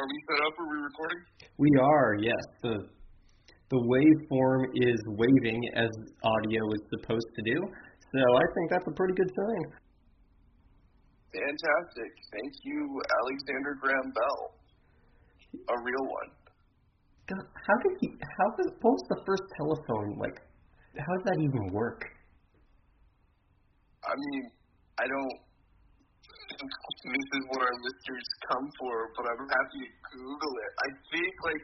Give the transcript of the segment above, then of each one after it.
Are we set up? Are we recording? We are, yes. The the waveform is waving as audio is supposed to do. So I think that's a pretty good sign. Fantastic. Thank you, Alexander Graham Bell. A real one. God, how did he? How was? What was the first telephone like? How does that even work? I mean, I don't this is what our listeners come for, but I'm happy to Google it. I think, like,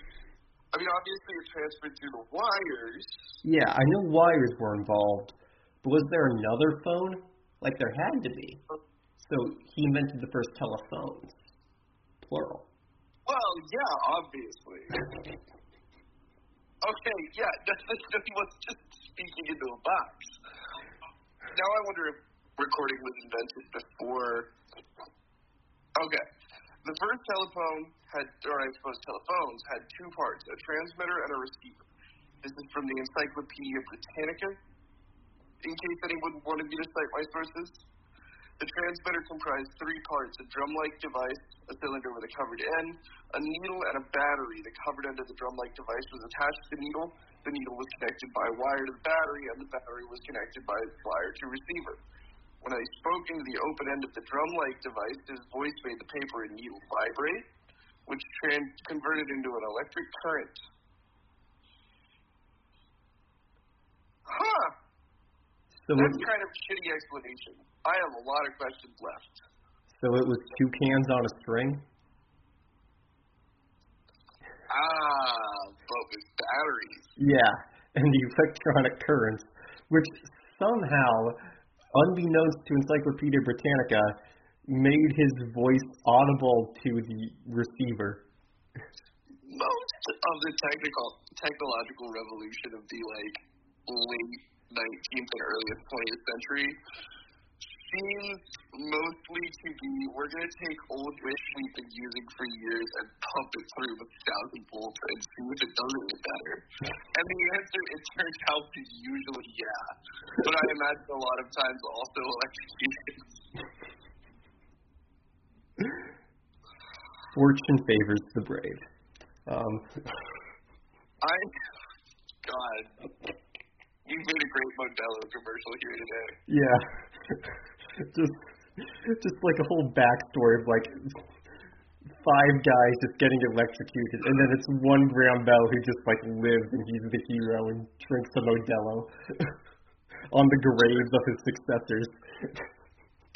I mean, obviously it transferred through the wires. Yeah, I know wires were involved, but was there another phone? Like, there had to be. So he invented the first telephones, plural. Well, yeah, obviously. Okay, yeah, that's, that's, he was just speaking into a box. Now I wonder if recording was invented before. Okay, the first telephone had, or I suppose telephones had two parts: a transmitter and a receiver. This is from the Encyclopedia Britannica. In case anyone wanted me to cite my sources. The transmitter comprised three parts a drum like device, a cylinder with a covered end, a needle, and a battery. The covered end of the drum like device was attached to the needle. The needle was connected by wire to the battery, and the battery was connected by wire to receiver. When I spoke into the open end of the drum like device, his voice made the paper and needle vibrate, which trans- converted into an electric current. Huh! So That's it, kind of shitty explanation. I have a lot of questions left. so it was two cans on a string. Ah, but with batteries. Yeah, and the electronic currents, which somehow, unbeknownst to Encyclopedia Britannica, made his voice audible to the receiver. Most of the technical technological revolution of the like late 19th and earliest 20th century seems mostly to be we're going to take old wish we've been using for years and pump it through with thousand volts and see if it does any better. And the answer, it turns out, is usually yeah. But I imagine a lot of times also electrocution. Fortune favors the brave. Um, I, God, you made a great Modelo commercial here today. yeah, just just like a whole backstory of like five guys just getting electrocuted, and then it's one Graham Bell who just like lives and he's the hero and drinks a Modelo on the graves of his successors.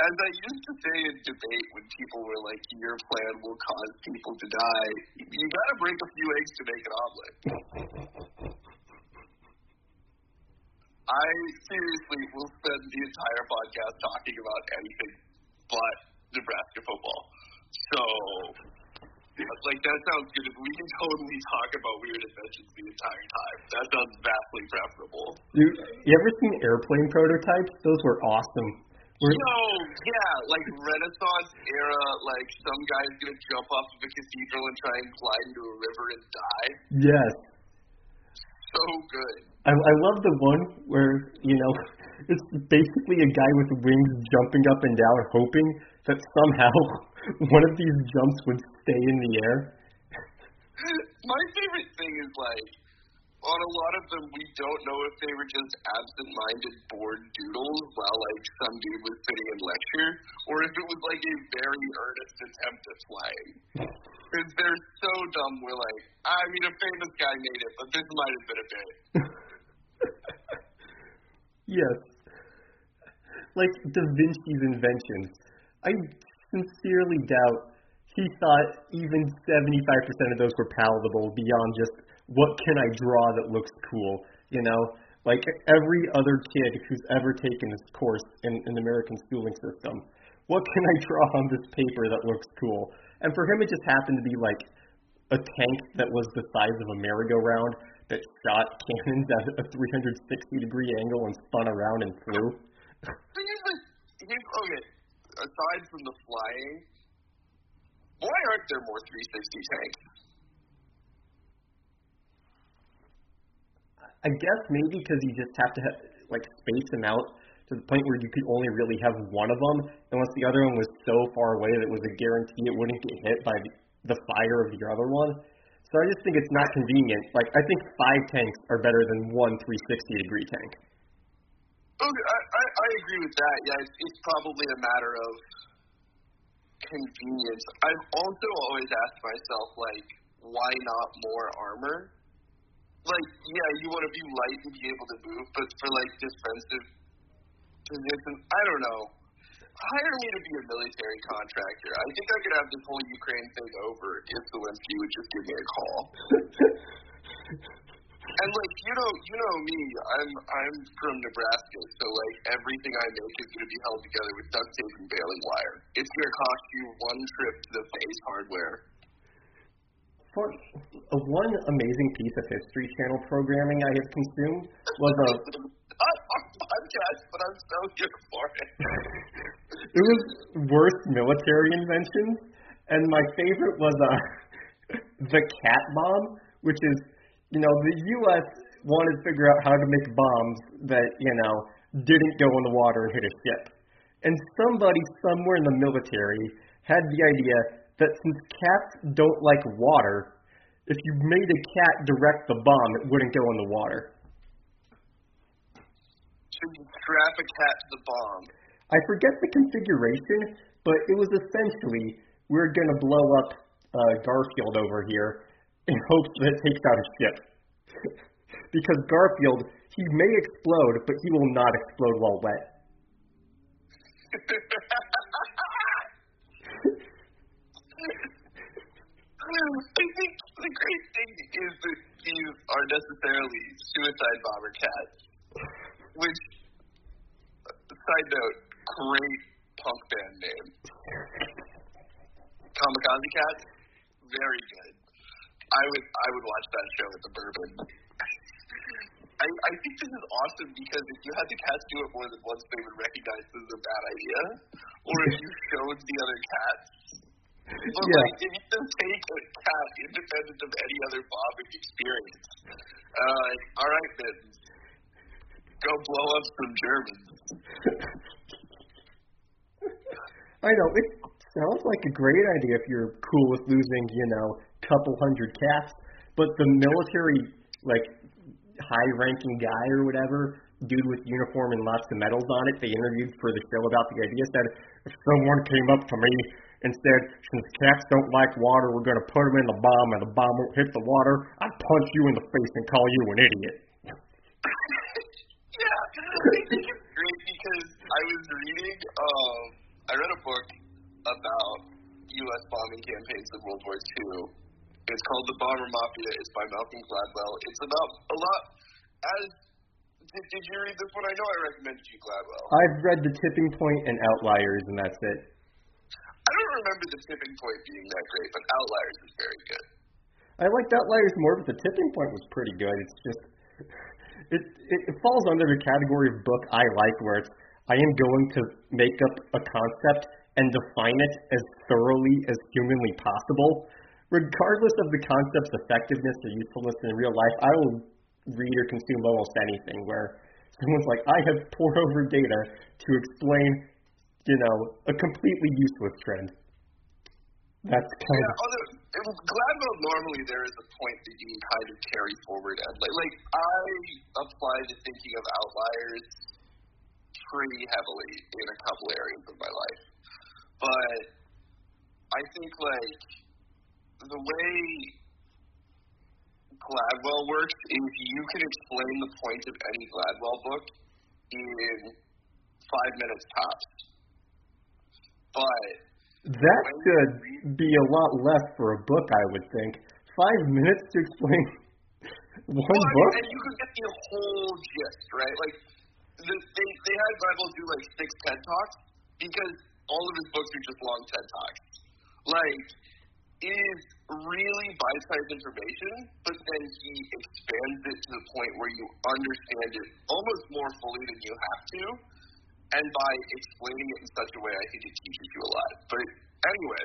As I used to say in debate when people were like, your plan will cause people to die, you gotta break a few eggs to make an omelet. I seriously will spend the entire podcast talking about anything but Nebraska football. So, like, that sounds good. We can totally talk about weird inventions the entire time. That sounds vastly preferable. Dude, you ever seen airplane prototypes? Those were awesome. Where- Yo, yeah, like Renaissance era, like some guy's gonna jump off of a cathedral and try and glide into a river and die. yes, So good. I, I love the one where you know it's basically a guy with wings jumping up and down, hoping that somehow one of these jumps would stay in the air. My favorite thing is like on a lot of them we don't know if they were just absent-minded bored doodles while like some dude was sitting in lecture, or if it was like a very earnest attempt at flying. Because they're so dumb. We're like, I mean, a famous guy made it, but this might have been a bit. Yes, like Da Vinci's inventions. I sincerely doubt he thought even 75% of those were palatable beyond just what can I draw that looks cool, you know? Like every other kid who's ever taken this course in an American schooling system, what can I draw on this paper that looks cool? And for him, it just happened to be like a tank that was the size of a merry-go-round that shot cannons at a 360 degree angle and spun around and flew. Here's here's, okay, aside from the flying, why aren't there more 360 tanks? I guess maybe because you just have to ha like space them out to the point where you could only really have one of them, unless the other one was so far away that it was a guarantee it wouldn't get hit by the the fire of the other one. So I just think it's not convenient. Like I think five tanks are better than one 360 degree tank. Okay, I, I, I agree with that. Yeah, it's, it's probably a matter of convenience. I've also always asked myself, like, why not more armor? Like, yeah, you want to be light and be able to move, but for like defensive positions, I don't know. Hire me to be a military contractor. I think I could have this whole Ukraine thing over if Zelensky would just give me a call. And like you know, you know me, I'm I'm from Nebraska, so like everything I make is going to be held together with duct tape and baling wire. It's going to cost you one trip to the Ace hardware. For uh, one amazing piece of History Channel programming I have consumed was a podcast, but I'm so here for it. it was worst military inventions, and my favorite was uh, the cat bomb, which is you know, the U.S. wanted to figure out how to make bombs that, you know, didn't go in the water and hit a ship. And somebody somewhere in the military had the idea that since cats don't like water, if you made a cat direct the bomb, it wouldn't go in the water. So you strap a cat to the bomb. I forget the configuration, but it was essentially we're going to blow up uh, Garfield over here, in hopes that it takes out his ship. because Garfield, he may explode, but he will not explode while wet. I think the great thing is that these are necessarily suicide bomber cats, which, side note, great punk band name. Kamikaze Cats, very good. I would I would watch that show with the bourbon. I, I think this is awesome because if you had the cats do it more than once, they would recognize this is a bad idea. Or if you showed the other cats. Yeah. like, if you just take a cat independent of any other bombing experience, uh, like, all right, then, go blow up some Germans. I know it sounds like a great idea if you're cool with losing, you know, couple hundred cats, but the military like high ranking guy or whatever, dude with uniform and lots of medals on it, they interviewed for the show about the idea said if someone came up to me and said, since cats don't like water, we're going to put them in the bomb and the bomb won't hit the water, I'd punch you in the face and call you an idiot. yeah, I think it's great because I was reading, um, I read a book about U.S. bombing campaigns in World War II, it's called The Bomber Mafia. It's by Malcolm Gladwell. It's about a lot. As did, did you read this one? I know I recommended you Gladwell. I've read The Tipping Point and Outliers, and that's it. I don't remember The Tipping Point being that great, but Outliers is very good. I liked Outliers more, but The Tipping Point was pretty good. It's just it it, it falls under the category of book I like, where it's I am going to make up a concept and define it as thoroughly as humanly possible regardless of the concept's effectiveness or usefulness in real life, I will read or consume almost anything where someone's like, I have poured over data to explain, you know, a completely useless trend. That's kind yeah, of. Oh, Although, was Gladwell, normally there is a point that you can kind of carry forward and like, like I apply the thinking of outliers pretty heavily in a couple areas of my life, but I think like the way Gladwell works is you can explain the point of any Gladwell book in five minutes tops. But that should be a lot less for a book, I would think. Five minutes to explain one well, book, and you could get the whole gist, right? Like the, they they had Gladwell do like six TED talks because all of his books are just long TED talks. Like is really bite-sized information, but then he expands it to the point where you understand it almost more fully than you have to. And by explaining it in such a way, I think it teaches you a lot. But anyway,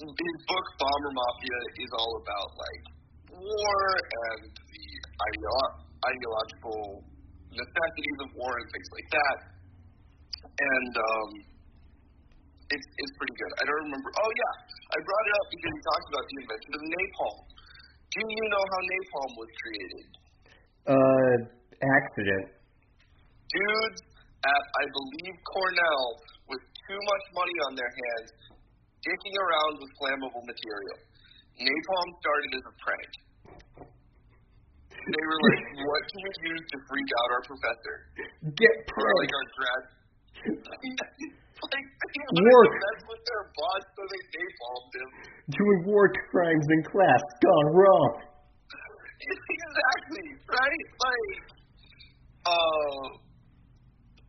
his book Bomber Mafia is all about like war and the ideo- ideological necessities of war and things like that. And um, It's it's pretty good. I don't remember. Oh yeah, I brought it up because he talked about the invention of napalm. Do you know how napalm was created? Uh, accident. Dudes at I believe Cornell with too much money on their hands, dicking around with flammable material. Napalm started as a prank. They were like, "What can we use to freak out our professor?" Get pranked. like our grad. like they Work. with their boss, so they napalmed him. Doing war crimes in class gone wrong. exactly right. Like, uh,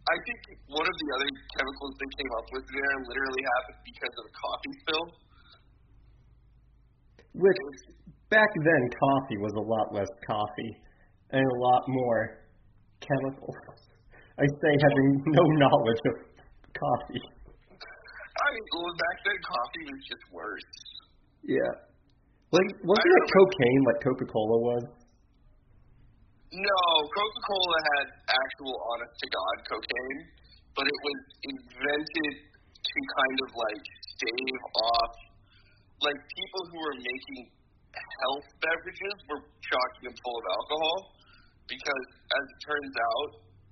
I think one of the other chemicals they came up with there literally happened because of a coffee spill. Which back then coffee was a lot less coffee and a lot more chemicals. I say having no knowledge of coffee. I mean, well, back then coffee was just worse. Yeah. Like wasn't it cocaine like Coca Cola was? No, Coca Cola had actual honest to God cocaine, but it was invented to kind of like stave off like people who were making health beverages were chock them full of alcohol because as it turns out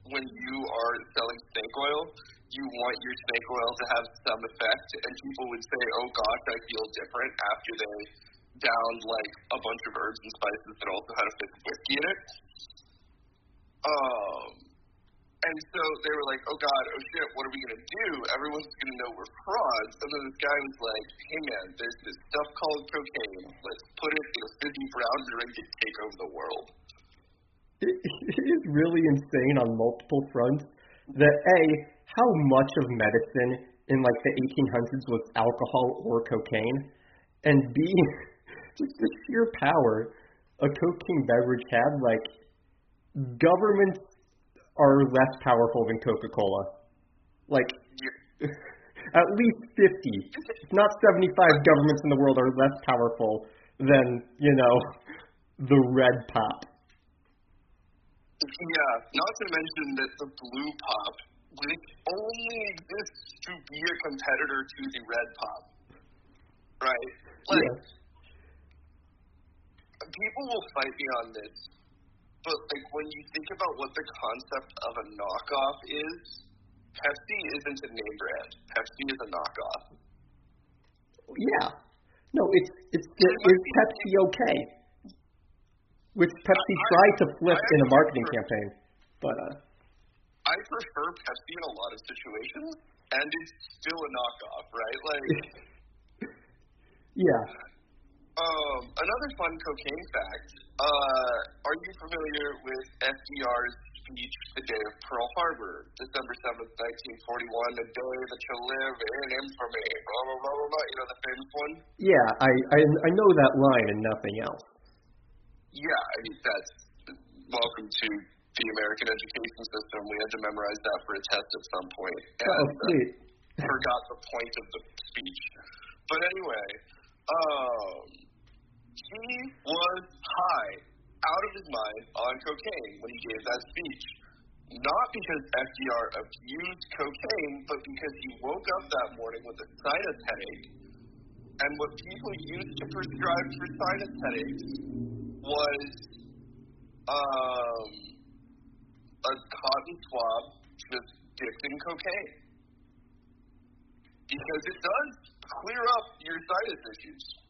when you are selling snake oil you want your snake oil to have some effect and people would say oh gosh i feel different after they downed like a bunch of herbs and spices that also had a fifth of whiskey in it um and so they were like, oh God, oh shit, what are we going to do? Everyone's going to know we're frauds. And then this guy was like, hey man, there's this stuff called cocaine. Let's put it in a fizzy brown drink and take over the world. It, it is really insane on multiple fronts that A, how much of medicine in like the 1800s was alcohol or cocaine, and B, just the sheer power a cocaine beverage had. Like, governments are less powerful than Coca Cola. Like, at least 50, if not 75 governments in the world are less powerful than, you know, the red pop. Yeah, not to mention that the blue pop, which only exists to be a competitor to the red pop. Right? Like, Yeah. People will fight me on this, but like when you think about what the concept of a knockoff is, Pepsi isn't a name brand. Pepsi is a knockoff. Yeah. No, it's it's the, is Pepsi okay? Which Pepsi I- tried to flip I in a marketing actually campaign, but uh, I prefer Pepsi in a lot of situations, and it's still a knockoff, right? Like, yeah. Um, another fun cocaine fact. Uh, are you familiar with FDR's speech the day of Pearl Harbor, December seventh, nineteen forty-one, the day that you live in infamy? Blah blah blah blah blah. You know the famous one. Yeah, I, I I know that line and nothing else. Yeah, I mean that's welcome to the American education system. We had to memorize that for a test at some point. Oh, And, uh, forgot the point of the speech. But anyway, um, he was high, out of his mind on cocaine when he gave that speech. Not because FDR abused cocaine, but because he woke up that morning with a sinus headache. And what people used to prescribe for sinus headaches was um, a cotton swab just dipped in cocaine because it does clear up your sinus issues.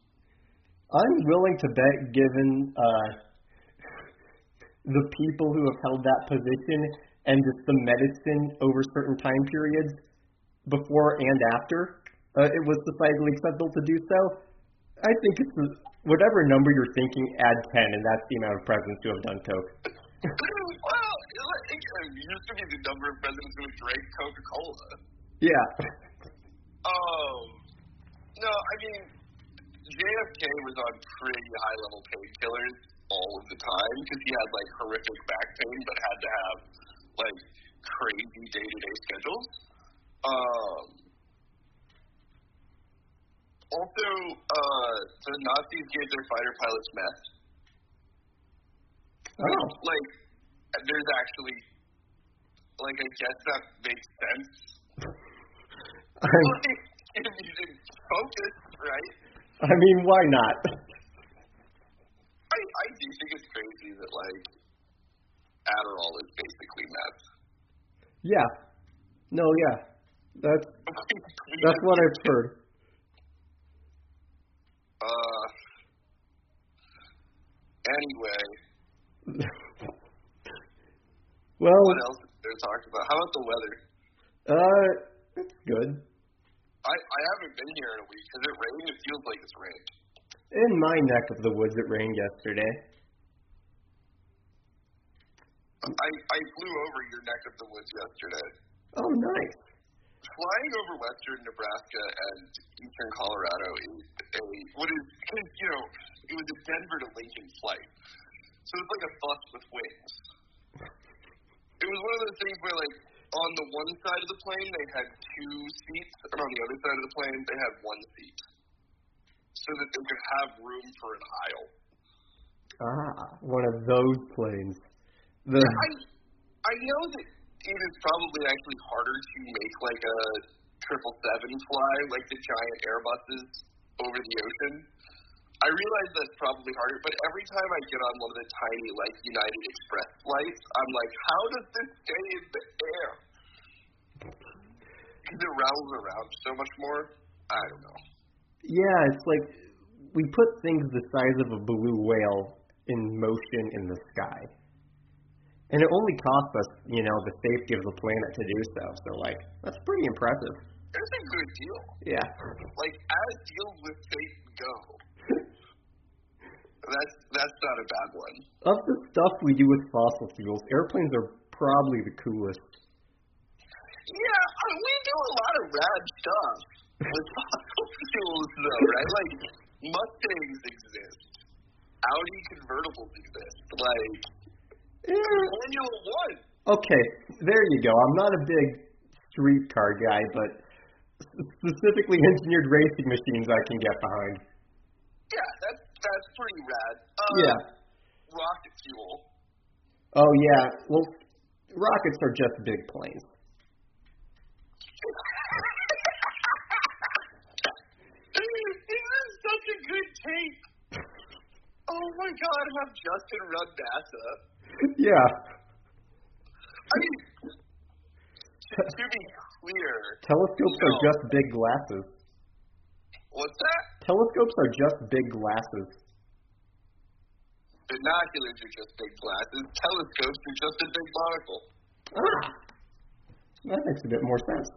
I'm willing to bet, given uh, the people who have held that position and just the medicine over certain time periods, before and after, uh, it was societally acceptable to do so. I think it's whatever number you're thinking, add 10, and that's the amount of presidents who have done coke. well, it used to be the number of presidents who drank Coca Cola. Yeah. Um, no, I mean, JFK was on pretty high level painkillers all of the time because he had like horrific back pain but had to have like crazy day to day schedules. Um, also, uh, the Nazis gave their fighter pilots meth. Oh. Like, there's actually, like, I guess that makes sense. I'm, Like, if you didn't focus, right? I mean, why not? I I do think it's crazy that like Adderall is basically meth. Yeah. No, yeah. That's that's what I've heard. Uh. Anyway, Well, what else is there to talk about? How about the weather? uh, it's good. I I haven't been here in a week. Has it rained? It feels like it's rained. In my neck of the woods, it rained yesterday. I I flew over your neck of the woods yesterday. Oh, nice. Flying over western Nebraska and eastern Colorado is a what is because you know it was a Denver to Lincoln flight, so it's like a bus with wings. It was one of those things where like on the one side of the plane they had two seats, and on the other side of the plane they had one seat, so that they could have room for an aisle. Ah, one of those planes. The I I know that it is probably actually harder to make like a triple seven fly like the giant Airbuses over the ocean. I realize that's probably harder, but every time I get on one of the tiny like United Express flights, I'm like, how does this stay in the air? Because it rattles around so much more. I don't know. yeah, it's like we put things the size of a blue whale in motion in the sky. And it only costs us, you know, the safety of the planet to do so. So like that's pretty impressive. It's a good deal. Yeah. Like as deals with fate go. That's that's not a bad one. Of the stuff we do with fossil fuels, airplanes are probably the coolest. Yeah, we do a lot of rad stuff with fossil fuels, though, right? Like Mustangs exist, Audi convertibles exist, like Formula One. Okay, there you go. I'm not a big streetcar guy, but specifically engineered racing machines I can get behind. Yeah, that's that's pretty rad. Uh, Yeah. Rocket fuel. Oh yeah. Well, rockets are just big planes. this is such a good take. Oh my God, have Justin run NASA. Yeah. I mean, to, to be clear, Telescopes are just big glasses. what's that? Telescopes are just big glasses. Binoculars are just big glasses. Telescopes are just a big monocle. Ah. That makes a bit more sense.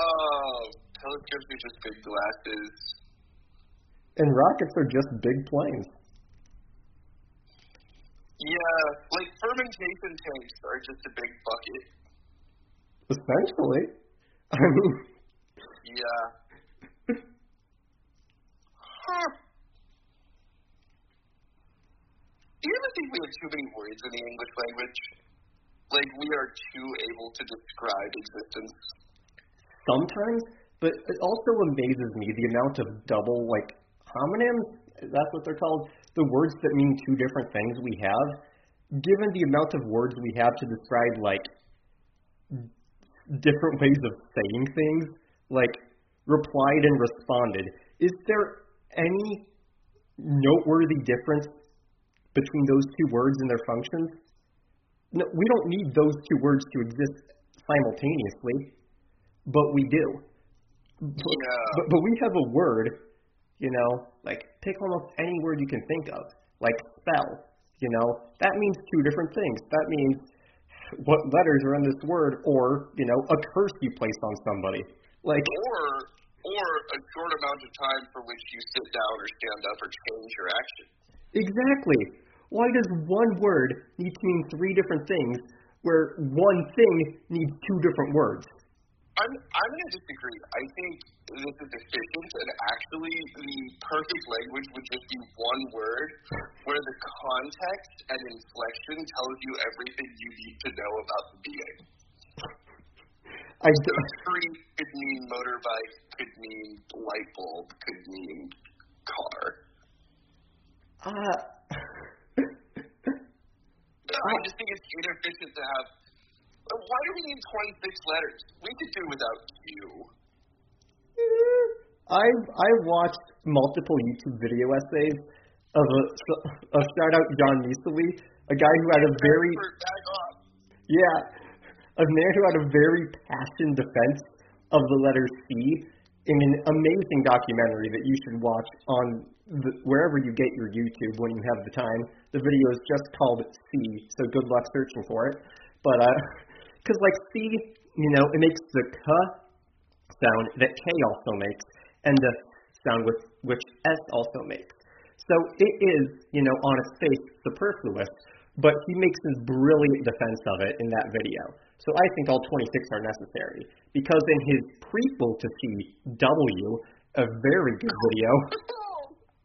Oh, telescopes are just big glasses. And rockets are just big planes. Yeah, like fermentation tanks are just a big bucket. Essentially. I mean, Yeah. Huh. Do you ever think we have too many words in the English language? Like we are too able to describe existence. sometimes, but it also amazes me the amount of double like homonyms, that's what they're called, the words that mean two different things we have, given the amount of words we have to describe like different ways of saying things, like replied and responded. Is there any noteworthy difference between those two words and their functions? No, we don't need those two words to exist simultaneously, but we do. But, Yeah. but, but we have a word, you know, like pick almost any word you can think of, like spell. You know, that means two different things. That means what letters are in this word, or you know, a curse you place on somebody. Like, Or or a short amount of time for which you sit down or stand up or change your action. exactly. Why does one word need to mean three different things, where one thing needs two different words? I'm I'm gonna disagree. I think this is efficient and actually the perfect language would just be one word where the context and inflection tells you everything you need to know about the being. I So tree could mean motorbike, could mean light bulb, could mean car. uh, I just think it's inefficient to have. Why do we need 26 letters? We could do without Q. I've I've watched multiple YouTube video essays of a, a shout out Jan Misali, a guy who had a very yeah, a man who had a very passionate defense of the letter C in an amazing documentary that you should watch on the, wherever you get your YouTube when you have the time. The video is just called C, so good luck searching for it. But uh, because like C, you know, it makes the k sound that K also makes, and the sound with which S also makes. So it is, you know, on its face superfluous, but he makes this brilliant defense of it in that video. So I think all 26 are necessary because in his prequel to CW, a very good video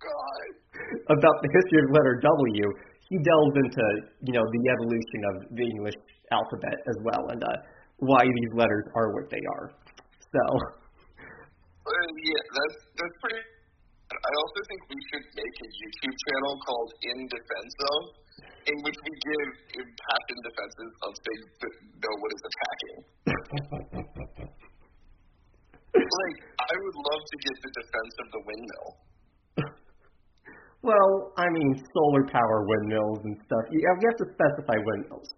Oh, about the history of letter W, he delves into, you know, the evolution of the English alphabet as well and uh, why these letters are what they are. So, Uh, yeah, that's that's pretty. I also think we should make a YouTube channel called In Defense of, in which we give impassioned defenses of things no one is attacking. like, I would love to get the defense of the windmill. well, I mean, solar power windmills and stuff. You have, you have to specify windmills,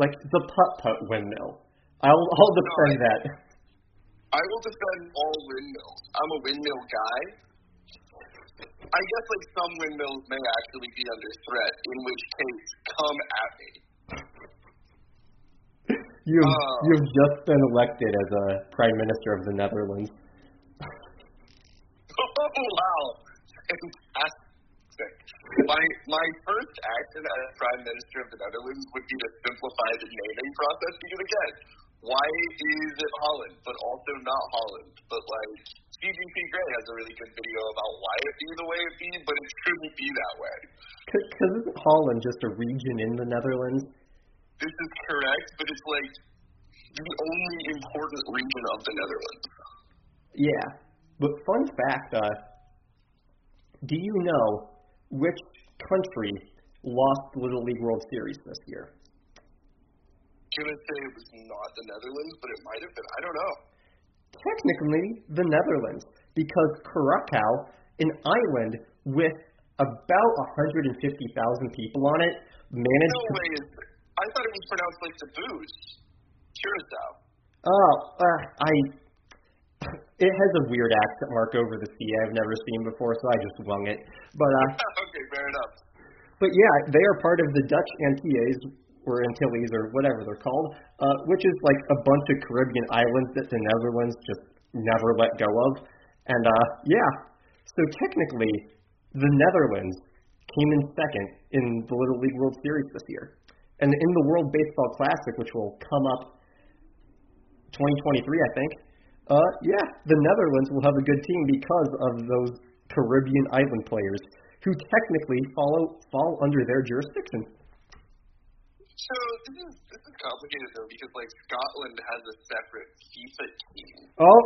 like the putt putt windmill. I'll I'll defend that. I will defend all windmills. I'm a windmill guy. I guess like some windmills may actually be under threat, in which case, come at me. You've Uh. you've just been elected as a prime minister of the Netherlands. Oh wow, fantastic! My my first action as prime minister of the Netherlands would be to simplify the naming process because again, why is it Holland, but also not Holland? But like CGP Grey has a really good video about why it be the way it be, but it shouldn't be that way. Because isn't Holland just a region in the Netherlands? This is correct, but it's like the only important region of the Netherlands. Yeah. But fun fact, uh, do you know which country lost the Little League World Series this year? Gonna say it was not the Netherlands, but it might have been. I don't know. Technically, the Netherlands, because Curacao, an island with about 150,000 people on it, managed No to. way is. I thought it was pronounced like the booze. Curacao. Oh, uh, I. It has a weird accent mark over the C I've never seen before, so I just wung it. But uh, okay, fair enough. But yeah, they are part of the Dutch Antilles or Antilles or whatever they're called, uh, which is like a bunch of Caribbean islands that the Netherlands just never let go of. And uh, yeah, so technically, the Netherlands came in second in the Little League World Series this year. And in the World Baseball Classic, which will come up 2023, I think, uh, yeah, the Netherlands will have a good team because of those Caribbean island players who technically follow fall under their jurisdiction. So this is this is complicated though because like Scotland has a separate FIFA team. Oh,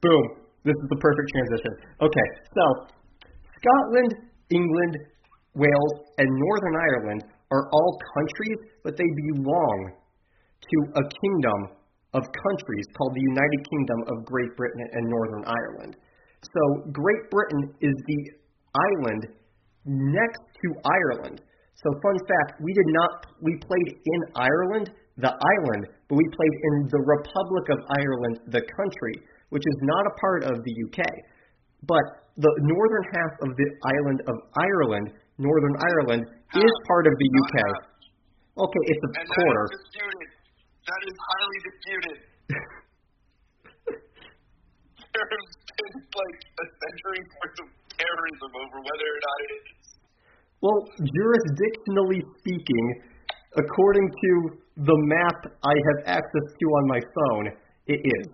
boom. This is the perfect transition. Okay, so Scotland, England, Wales, and Northern Ireland are all countries, but they belong to a kingdom of countries called the United Kingdom of Great Britain and Northern Ireland. So Great Britain is the island next to Ireland. So fun fact, we did not we played in Ireland, the island, but we played in the Republic of Ireland, the country, which is not a part of the UK. But the northern half of the island of Ireland, Northern Ireland, is part of the not UK. Okay, it's a And quarter. that is disputed. That is highly disputed. there has been like a century worth of terrorism over whether or not it is. Well, jurisdictionally speaking, according to the map I have access to on my phone, it is.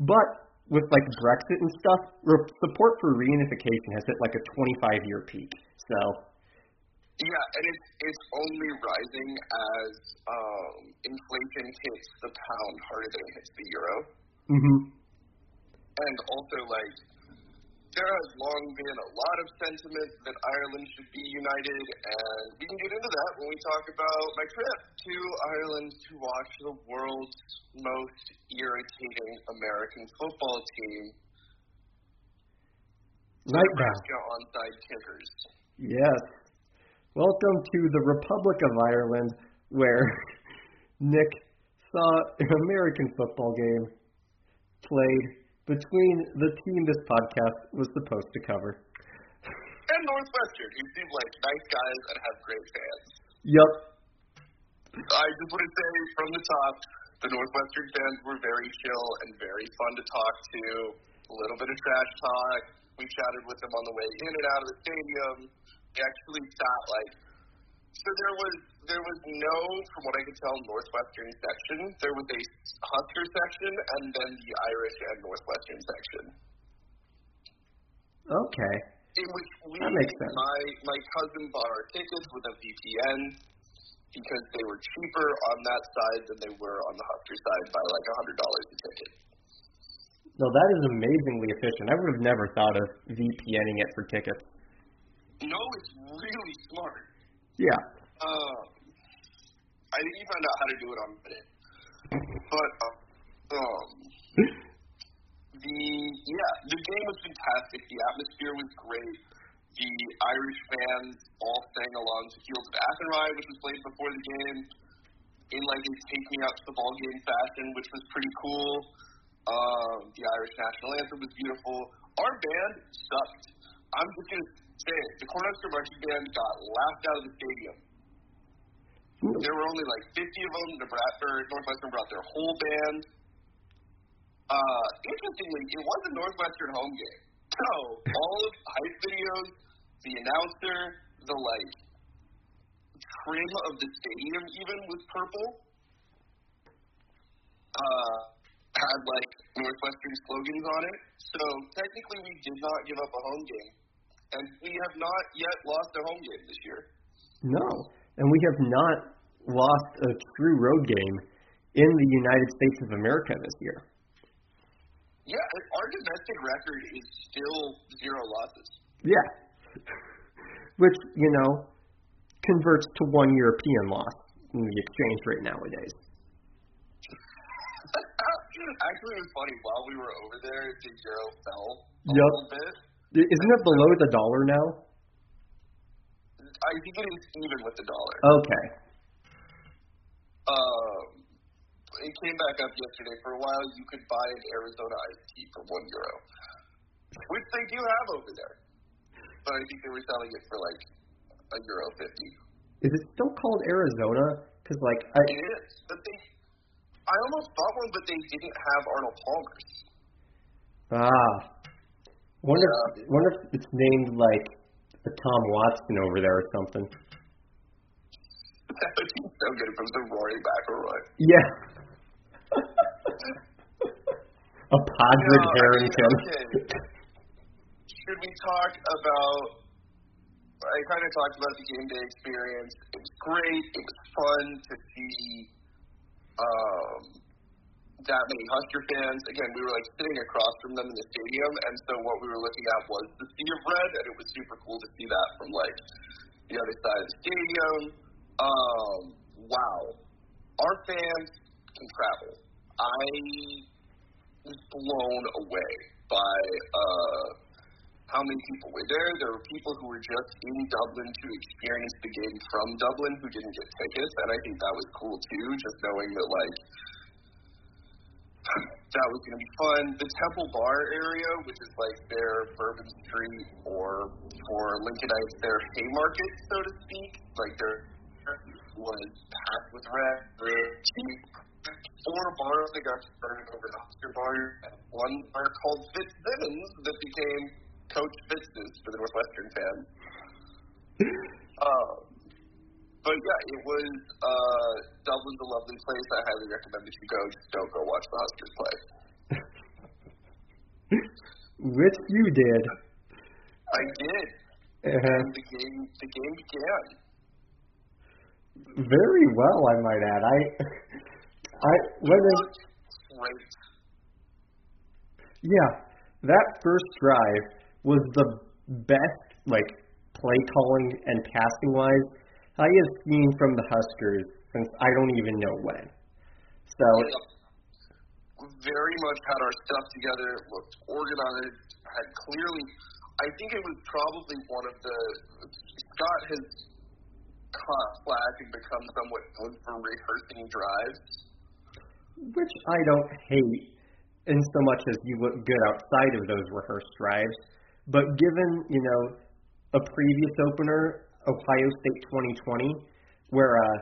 But with like Brexit and stuff, re- support for reunification has hit like a 25 year peak. So, Yeah, and it's it's only rising as um, inflation hits the pound harder than it hits the euro. hmm And also, like, there has long been a lot of sentiment that Ireland should be united, and we can get into that when we talk about my trip to Ireland to watch the world's most irritating American football team Nightbound. onside kickers. Yes. Welcome to the Republic of Ireland, where Nick saw an American football game played between the team this podcast was supposed to cover. And Northwestern, who seem like nice guys and have great fans. Yep. I just want to say from the top, the Northwestern fans were very chill and very fun to talk to. A little bit of trash talk. We chatted with them on the way in and out of the stadium. Actually sat like so there was there was no, from what I could tell, Northwestern section. There was a Husker section and then the Irish and Northwestern section. Okay. In which we, That makes sense. my my cousin bought our tickets with a VPN because they were cheaper on that side than they were on the Husker side by like a hundred dollars a ticket. No, that is amazingly efficient. I would have never thought of VPNing it for tickets. No, it's really smart. Yeah. Um, I think he found out how to do it on Reddit. But uh, um, the yeah, the game was fantastic. The atmosphere was great. The Irish fans all sang along to Fields of Athenry, which was played before the game, in like a take me out to the ball game fashion, which was pretty cool. Um, the Irish national anthem was beautiful. Our band sucked. I'm just gonna say it. The Cornhusker marching band got laughed out of the stadium. There were only like 50 of them. Nebraska, Northwestern brought their whole band. Uh, interestingly, it was a Northwestern home game. So all of the hype videos, the announcer, the like trim of the stadium even was purple. Uh, had like Northwestern slogans on it. So technically, we did not give up a home game, and we have not yet lost a home game this year. No. And we have not lost a true road game in the United States of America this year. Yeah, our domestic record is still zero losses. Yeah. Which, you know, converts to one European loss in the exchange rate nowadays. Actually, it was funny. While we were over there, the euro fell a Yup. little bit. Isn't it below the dollar now? I think it is even with the dollar. Okay. Um, it came back up yesterday. For a while, you could buy an Arizona iced tea for one euro, which they do have over there. But I think they were selling it for like a euro fifty. Is it still called Arizona? Because, like, I, It is, but they. I almost bought one, but they didn't have Arnold Palmer's. ah, wonder if, wonder if it's named like a Tom Watson over there or something. That would be so good if it was a Rory McIlroy. Yeah. a Padraig No, I mean, Harrington. okay. Should we talk about? I kind of talked about the game day experience. It was great. It was fun to see um, that many Husker fans. Again, we were like sitting across from them in the stadium, and so what we were looking at was the sea of red, and it was super cool to see that from like the other side of the stadium. Um, wow, our fans can travel. I was blown away by uh, how many people were there. There were people who were just in Dublin to experience the game from Dublin who didn't get tickets, and I think that was cool too. Just knowing that like that was going to be fun. The Temple Bar area, which is like their Bourbon Street or for Lincolnites, their Haymarket, so to speak, like their was packed with red, cheap. Four bars that got started over to Husker Bar, and one bar called Fitzsimons that became Coach Fitz's for the Northwestern fans. Um, but yeah, it was uh, Dublin's a lovely place. I highly recommend that you go. Just don't go watch the Huskers play. Which you did. I did, Uh, and the game the game began. very well, I might add. I, I when It it, great. yeah, that first drive was the best, like play calling and passing wise I have seen from the Huskers since I don't even know when. So Yep. Very much had our stuff together, looked organized, had clearly. I think it was probably one of the Scott has caught slack and become somewhat known for rehearsing drives, which I don't hate in so much as you look good outside of those rehearsed drives. But given you know a previous opener, Ohio State 2020, where uh,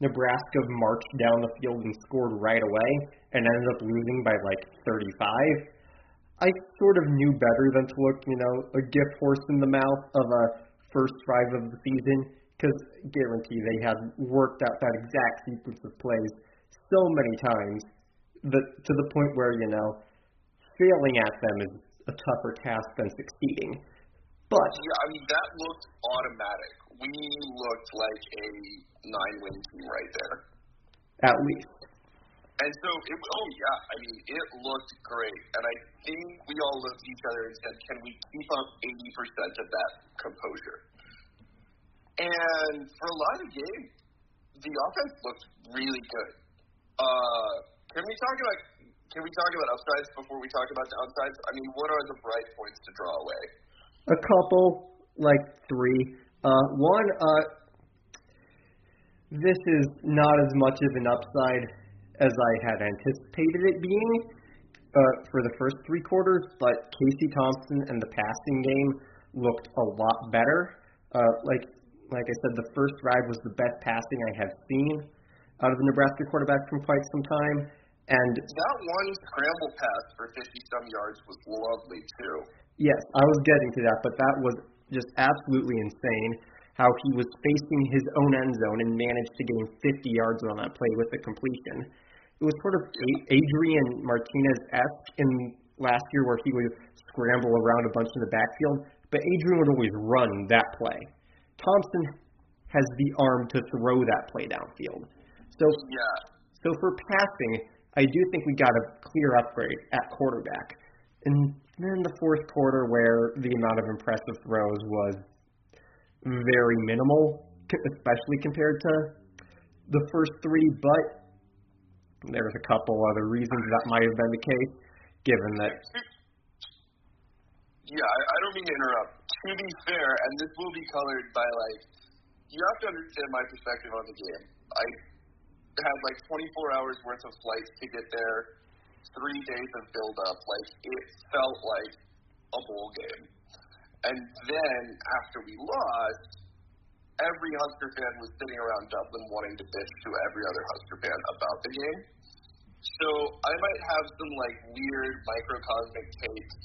Nebraska marched down the field and scored right away and ended up losing by like 35. I sort of knew better than to look, you know, a gift horse in the mouth of a first drive of the season because guarantee they had worked out that exact sequence of plays so many times that to the point where you know failing at them is a tougher task than succeeding. But yeah, I mean that looked automatic. We looked like a nine-win team right there. At least. And so, it, oh yeah, I mean, it looked great. And I think we all looked at each other and said, can we keep up 80% of that composure? And for a lot of the game, the offense looked really good. Uh, can we talk about can we talk about upsides before we talk about downsides? I mean, what are the bright points to draw away? A couple, like three. Uh, one, uh, this is not as much of an upside as I had anticipated it being uh, for the first three quarters, but Casey Thompson and the passing game looked a lot better. Uh, like like I said, the first drive was the best passing I have seen out of the Nebraska quarterback from quite some time. And that one scramble pass for 50 some yards was lovely too. Yes, I was getting to that, but that was just absolutely insane how he was facing his own end zone and managed to gain 50 yards on that play with the completion. It was sort of Adrian Martinez esque in last year where he would scramble around a bunch in the backfield, but Adrian would always run that play. Thompson has the arm to throw that play downfield. So yeah. So for passing, I do think we got a clear upgrade at quarterback. And then the fourth quarter, where the amount of impressive throws was very minimal, especially compared to the first three. But there's a couple other reasons that might have been the case, given that. Yeah, I don't mean to interrupt. To be fair, and this will be colored by like, you have to understand my perspective on the game. I had like 24 hours worth of flights to get there, three days of build up. Like it felt like a bowl game. And then after we lost, every Husker fan was sitting around Dublin wanting to bitch to every other Husker fan about the game. So I might have some like weird microcosmic takes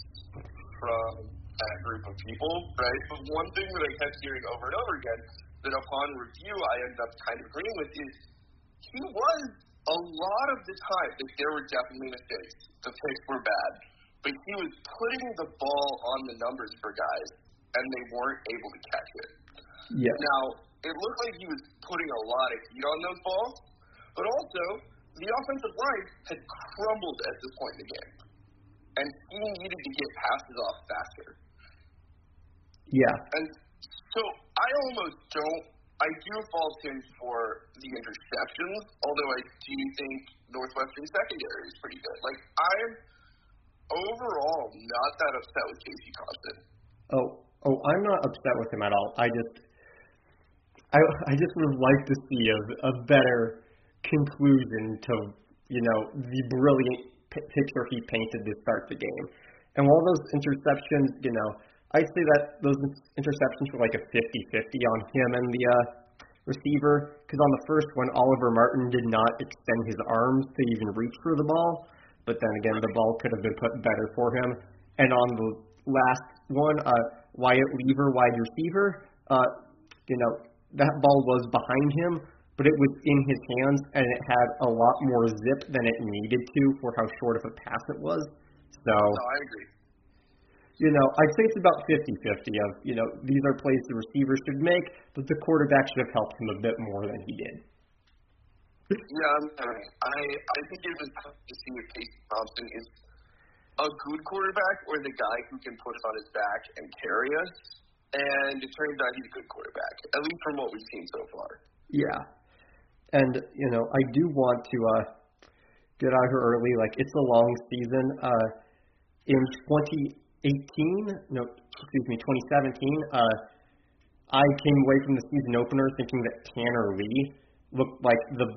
from that group of people, right? But one thing that I kept hearing over and over again that upon review I ended up kind of agreeing with is he was a lot of the time, like there were definitely mistakes. The picks were bad. But he was putting the ball on the numbers for guys and they weren't able to catch it. Yeah. Now, it looked like he was putting a lot of heat on those balls, but also the offensive line had crumbled at this point in the game. And he needed to get passes off faster. Yeah. And so I almost don't I do fault him for the interceptions, although I do think Northwestern secondary is pretty good. Like I'm overall not that upset with Casey Thompson. Oh, oh, I'm not upset with him at all. I just, I, I just would liked to see a, a better conclusion to, you know, the brilliant p- picture he painted to start the game. And while those interceptions, you know, I'd say that those interceptions were like a 50-50 on him and the uh, receiver. Because on the first one, Oliver Martin did not extend his arms to even reach for the ball. But then again, the ball could have been put better for him. And on the last one, uh, Wyatt Liewer, wide receiver, uh, you know, that ball was behind him, but it was in his hands, and it had a lot more zip than it needed to for how short of a pass it was. So. No, I agree you know, I'd say it's about 50-50 of, you know, these are plays the receiver should make, but the quarterback should have helped him a bit more than he did. Yeah, I I think it was tough to see if Casey Thompson is a good quarterback or the guy who can put it on his back and carry us. And it turns out he's a good quarterback, at least from what we've seen so far. Yeah. And, you know, I do want to uh, get out here early. Like, it's a long season. Uh, in 20 2018, no, excuse me, 2017, uh, I came away from the season opener thinking that Tanner Lee looked like the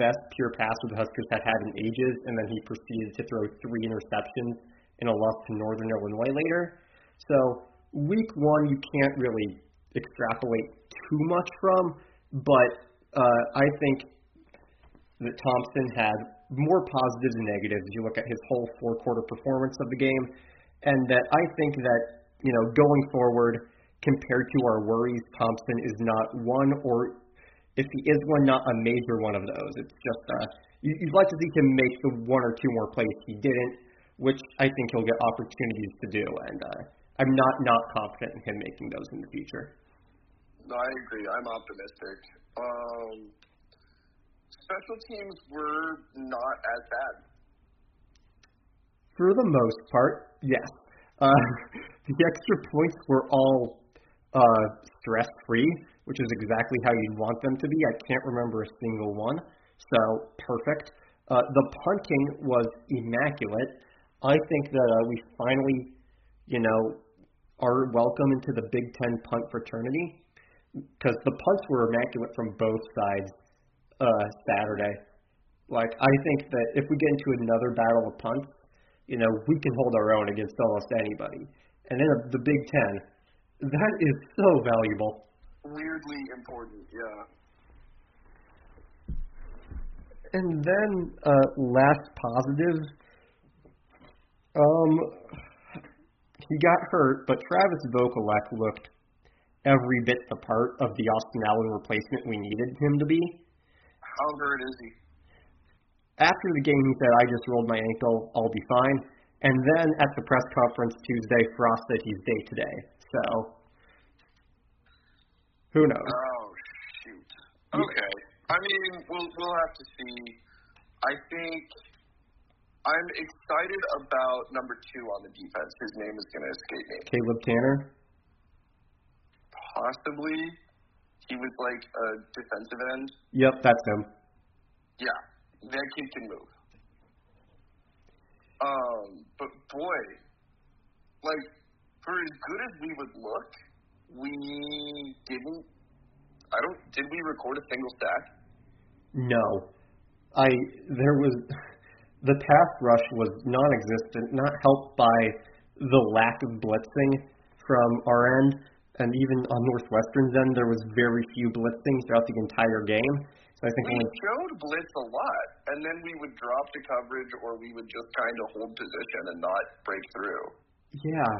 best pure passer the Huskers had had in ages, and then he proceeded to throw three interceptions in a loss to Northern Illinois later. So week one, you can't really extrapolate too much from, but uh, I think that Thompson had more positives and negatives you look at his whole four quarter performance of the game, and that I think that you know going forward, compared to our worries, Thompson is not one or if he is one, not a major one of those. It's just uh, you, you'd like to see him make the one or two more plays he didn't, which I think he'll get opportunities to do, and uh, I'm not not confident in him making those in the future. No, I agree. I'm optimistic. Um, special teams were not as bad. For the most part, yes. Uh, the extra points were all uh, stress free, which is exactly how you'd want them to be. I can't remember a single one, so perfect. Uh, the punting was immaculate. I think that uh, we finally, you know, are welcome into the Big Ten punt fraternity because the punts were immaculate from both sides uh, Saturday. Like I think that if we get into another battle of punts, you know, we can hold our own against almost anybody. And then the Big Ten, that is so valuable. Weirdly important, yeah. And then uh, last positive, um, he got hurt, but Travis Vokolek looked every bit the part of the Austin Allen replacement we needed him to be. How hurt is he? After the game, he said, I just rolled my ankle. I'll be fine. And then at the press conference Tuesday, Frost said he's day to day. So, who knows? Oh, shoot. Okay. I mean, we'll, we'll have to see. I think I'm excited about number two on the defense. His name is going to escape me. Caleb Tannor? Possibly. He was like a defensive end. Yep, that's him. Yeah, that kid can move. Um, but boy, like for as good as we would look, we didn't. I don't. Did we record a single sack? No, I there was the pass rush was non-existent, not helped by the lack of blitzing from our end, and even on Northwestern's end, there was very few blitzing throughout the entire game. I think we only showed blitz a lot, and then we would drop to coverage, or we would just kind of hold position and not break through. Yeah,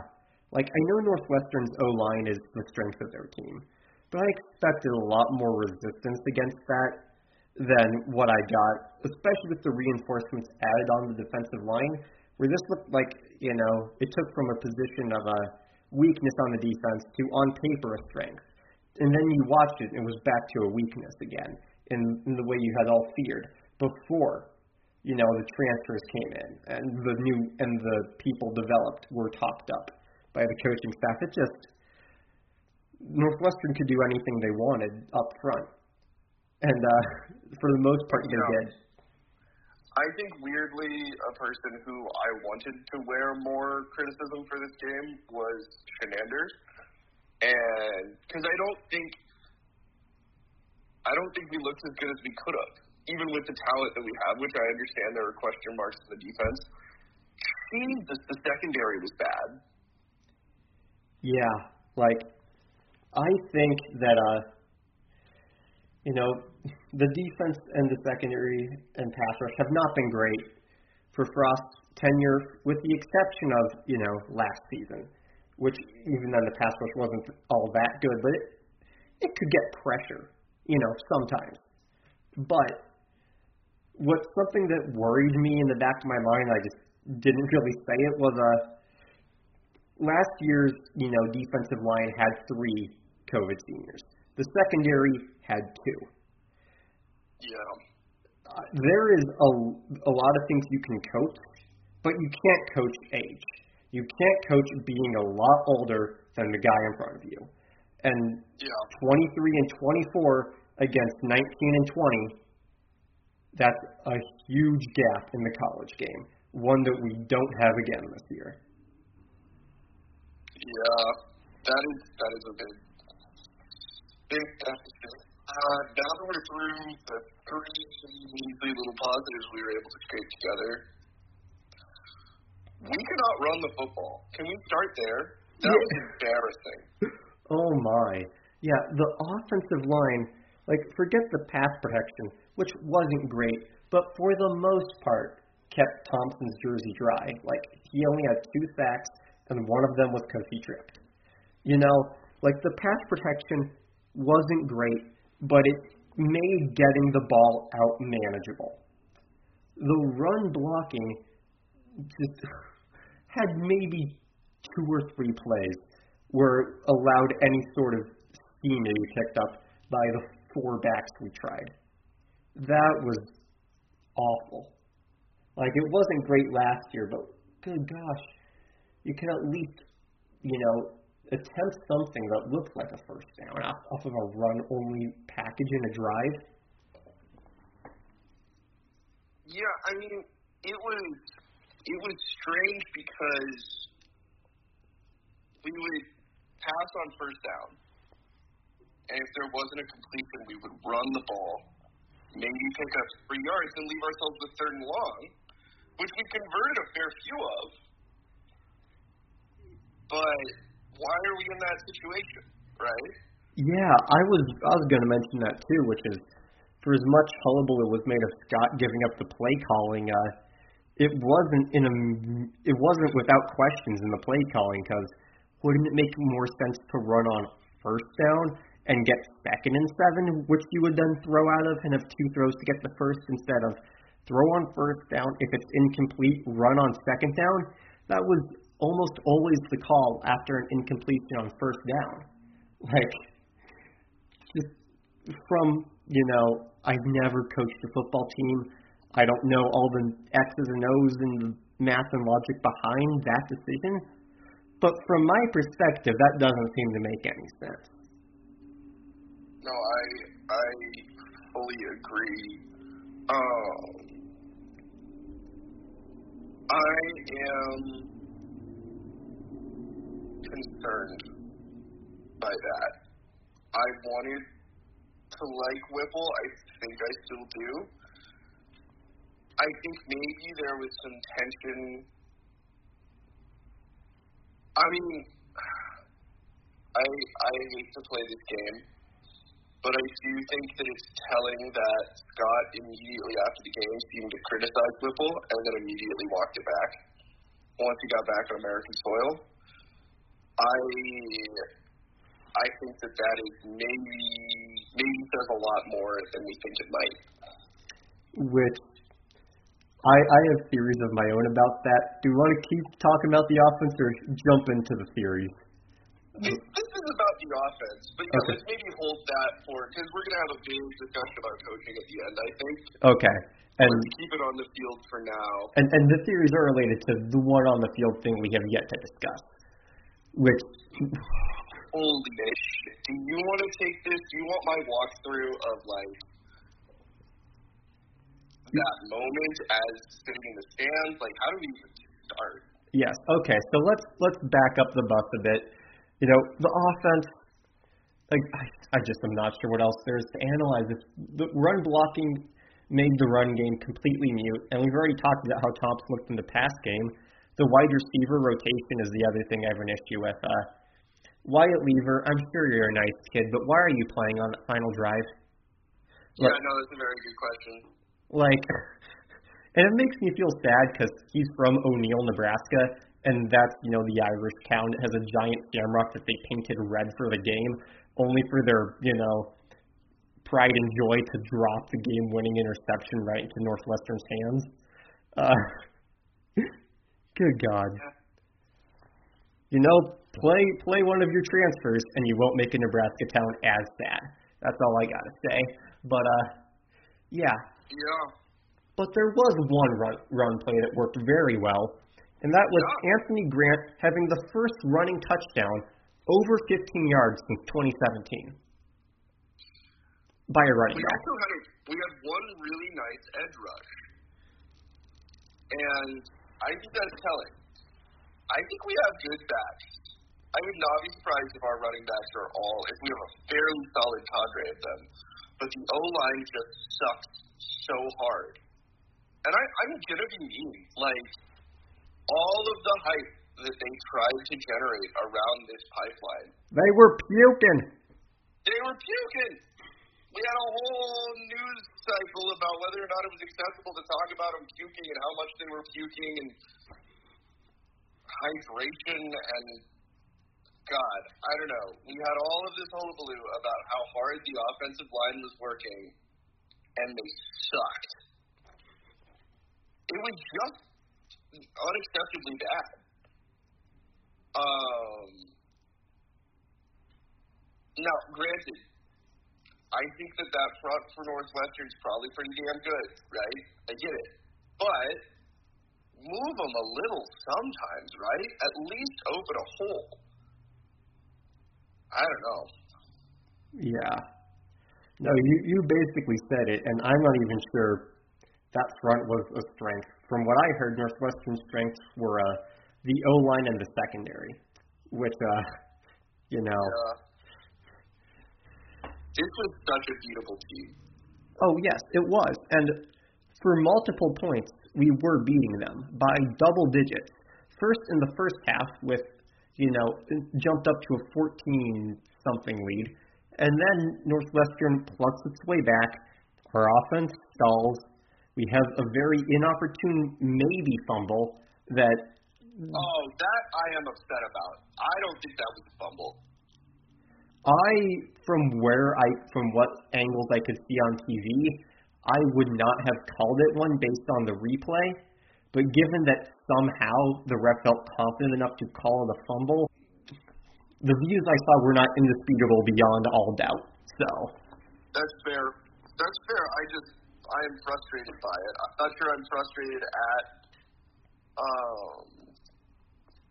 like I know Northwestern's O line is the strength of their team, but I expected a lot more resistance against that than what I got, especially with the reinforcements added on the defensive line, where this looked like you know it took from a position of a weakness on the defense to on paper a strength, and then you watched it and it was back to a weakness again in, in the way you had all feared before you know the transfers came in and the new and the people developed were topped up by the coaching staff. It just Northwestern could do anything they wanted up front, and uh, for the most part, they Yeah. did. I think weirdly, a person who I wanted to wear more criticism for this game was Chinander's, and because I don't think, I don't think we looked as good as we could have, even with the talent that we have. Which I understand there were question marks in the defense. Jesus, the secondary was bad. Yeah, like I think that uh you know the defense and the secondary and pass rush have not been great for Frost's tenure, with the exception of you know last season, which even then the pass rush wasn't all that good, but it it could get pressure, you know, sometimes. But what's something that worried me in the back of my mind, I just didn't really say it was uh last year's, you know, defensive line had three COVID seniors. The secondary had two. Yeah. Uh, there is a, a lot of things you can coach, but you can't coach age. You can't coach being a lot older than the guy in front of you. And Yeah. 23 and 24 against 19 and 20, that's a huge gap in the college game. One that we don't have again this year. Yeah, that is that is a big big deficit. Uh, now that we're through the three measly little positives we were able to scrape together, we cannot run the football. Can we start there? That was embarrassing. Oh my. Yeah, the offensive line, like forget the pass protection, which wasn't great, but for the most part kept Thompson's jersey dry. Like he only had two sacks and one of them was he tripped. You know, like the pass protection wasn't great, but it made getting the ball out manageable. The run blocking just had maybe two or three plays where allowed any sort of scheme to be picked up by the four backs we tried. That was awful. Like it wasn't great last year, but good gosh, you can at least, you know, attempt something that looked like a first down off, off of a run-only package in a drive. Yeah, I mean, it was it was strange because we would pass on first down, and if there wasn't a completion, we would run the ball, maybe pick up three yards, and leave ourselves with third and long, which we converted a fair few of. But why are we in that situation, right? Yeah, I was I was going to mention that too, which is for as much hullabaloo was made of Scott giving up the play calling, uh, it wasn't in a it wasn't without questions in the play calling because wouldn't it make more sense to run on first down and get second and seven, which you would then throw out of and have two throws to get the first instead of throw on first down if it's incomplete, run on second down. That was almost always the call after an incompletion on first down. Like just from you know I've never coached a football team. I don't know all the X's and O's and the math and logic behind that decision. But from my perspective, that doesn't seem to make any sense. No, I I fully agree. Um, I am concerned by that. I wanted to like Whipple. I think I still do. I think maybe there was some tension. I mean, I I hate to play this game, but I do think that it's telling that Scott immediately after the game seemed to criticize Whipple and then immediately walked it back once he got back on American soil. I I think that that is maybe maybe says a lot more than we think it might. Which I I have theories of my own about that. Do you want to keep talking about the offense or jump into the theories? This, this is about the offense, but yeah, Okay. let's maybe hold that for because we're gonna have a big discussion about coaching at the end. I think. Okay. And let's keep it on the field for now. and and the theories are related to the one on the field thing we have yet to discuss. Which Holy shit! Do you want to take this? Do you want my walkthrough of like that moment as sitting in the stands? Like, how do we even start? Yes. Okay. So let's let's back up the bus a bit. You know, the offense. Like I, I just am not sure what else there is to analyze. This the run blocking made the run game completely mute, and we've already talked about how Thompson looked in the pass game. The wide receiver rotation is the other thing I have an issue with. Uh, Wyatt Liewer, I'm sure you're a nice kid, but why are you playing on the final drive? Yeah, no, that's a very good question. Like, and it makes me feel sad because he's from O'Neill, Nebraska, and that's you know the Irish town that has a giant shamrock that they painted red for the game, only for their you know pride and joy to drop the game-winning interception right into Northwestern's hands. Uh, good God. You know, play play one of your transfers, and you won't make a Nebraska town as sad. That's all I gotta say. But uh, yeah, Yeah. but there was one run, run play that worked very well, and that was Yeah. Anthony Grant having the first running touchdown over 15 yards since 2017 by a running We back. also had a we had one really nice edge rush, and I think that's telling. I think we have good backs. I would not be surprised if our running backs are all, if we have a fairly solid cadre of them. But the O line just sucks so hard. And I, I'm gonna be mean. Like all of the hype that they tried to generate around this pipeline. They were puking. They were puking. We had a whole news cycle about whether or not it was acceptable to talk about them puking and how much they were puking and hydration and God, I don't know. We had all of this hullabaloo about how hard the offensive line was working, and they sucked. It was just unacceptably bad. Um, now, granted, I think that that front for Northwestern is probably pretty damn good, right? I get it. But move them a little sometimes, right? At least open a hole. I don't know. Yeah. No, you you basically said it, and I'm not even sure that front was a strength. From what I heard, Northwestern's strengths were uh, the O line and the secondary, which uh, you know. Yeah. This was such a beautiful team. Oh yes, it was, and for multiple points, we were beating them by double digits. First in the first half with you know, jumped up to a 14 something lead. And then Northwestern plucks its way back. Our offense stalls. We have a very inopportune maybe fumble that. Oh, that I am upset about. I don't think that was a fumble. I, from where I, from what angles I could see on TV, I would not have called it one based on the replay. But given that somehow the ref felt confident enough to call it a fumble, the views I saw were not indisputable beyond all doubt. So that's fair. That's fair. I just I am frustrated by it. I'm not sure I'm frustrated at um,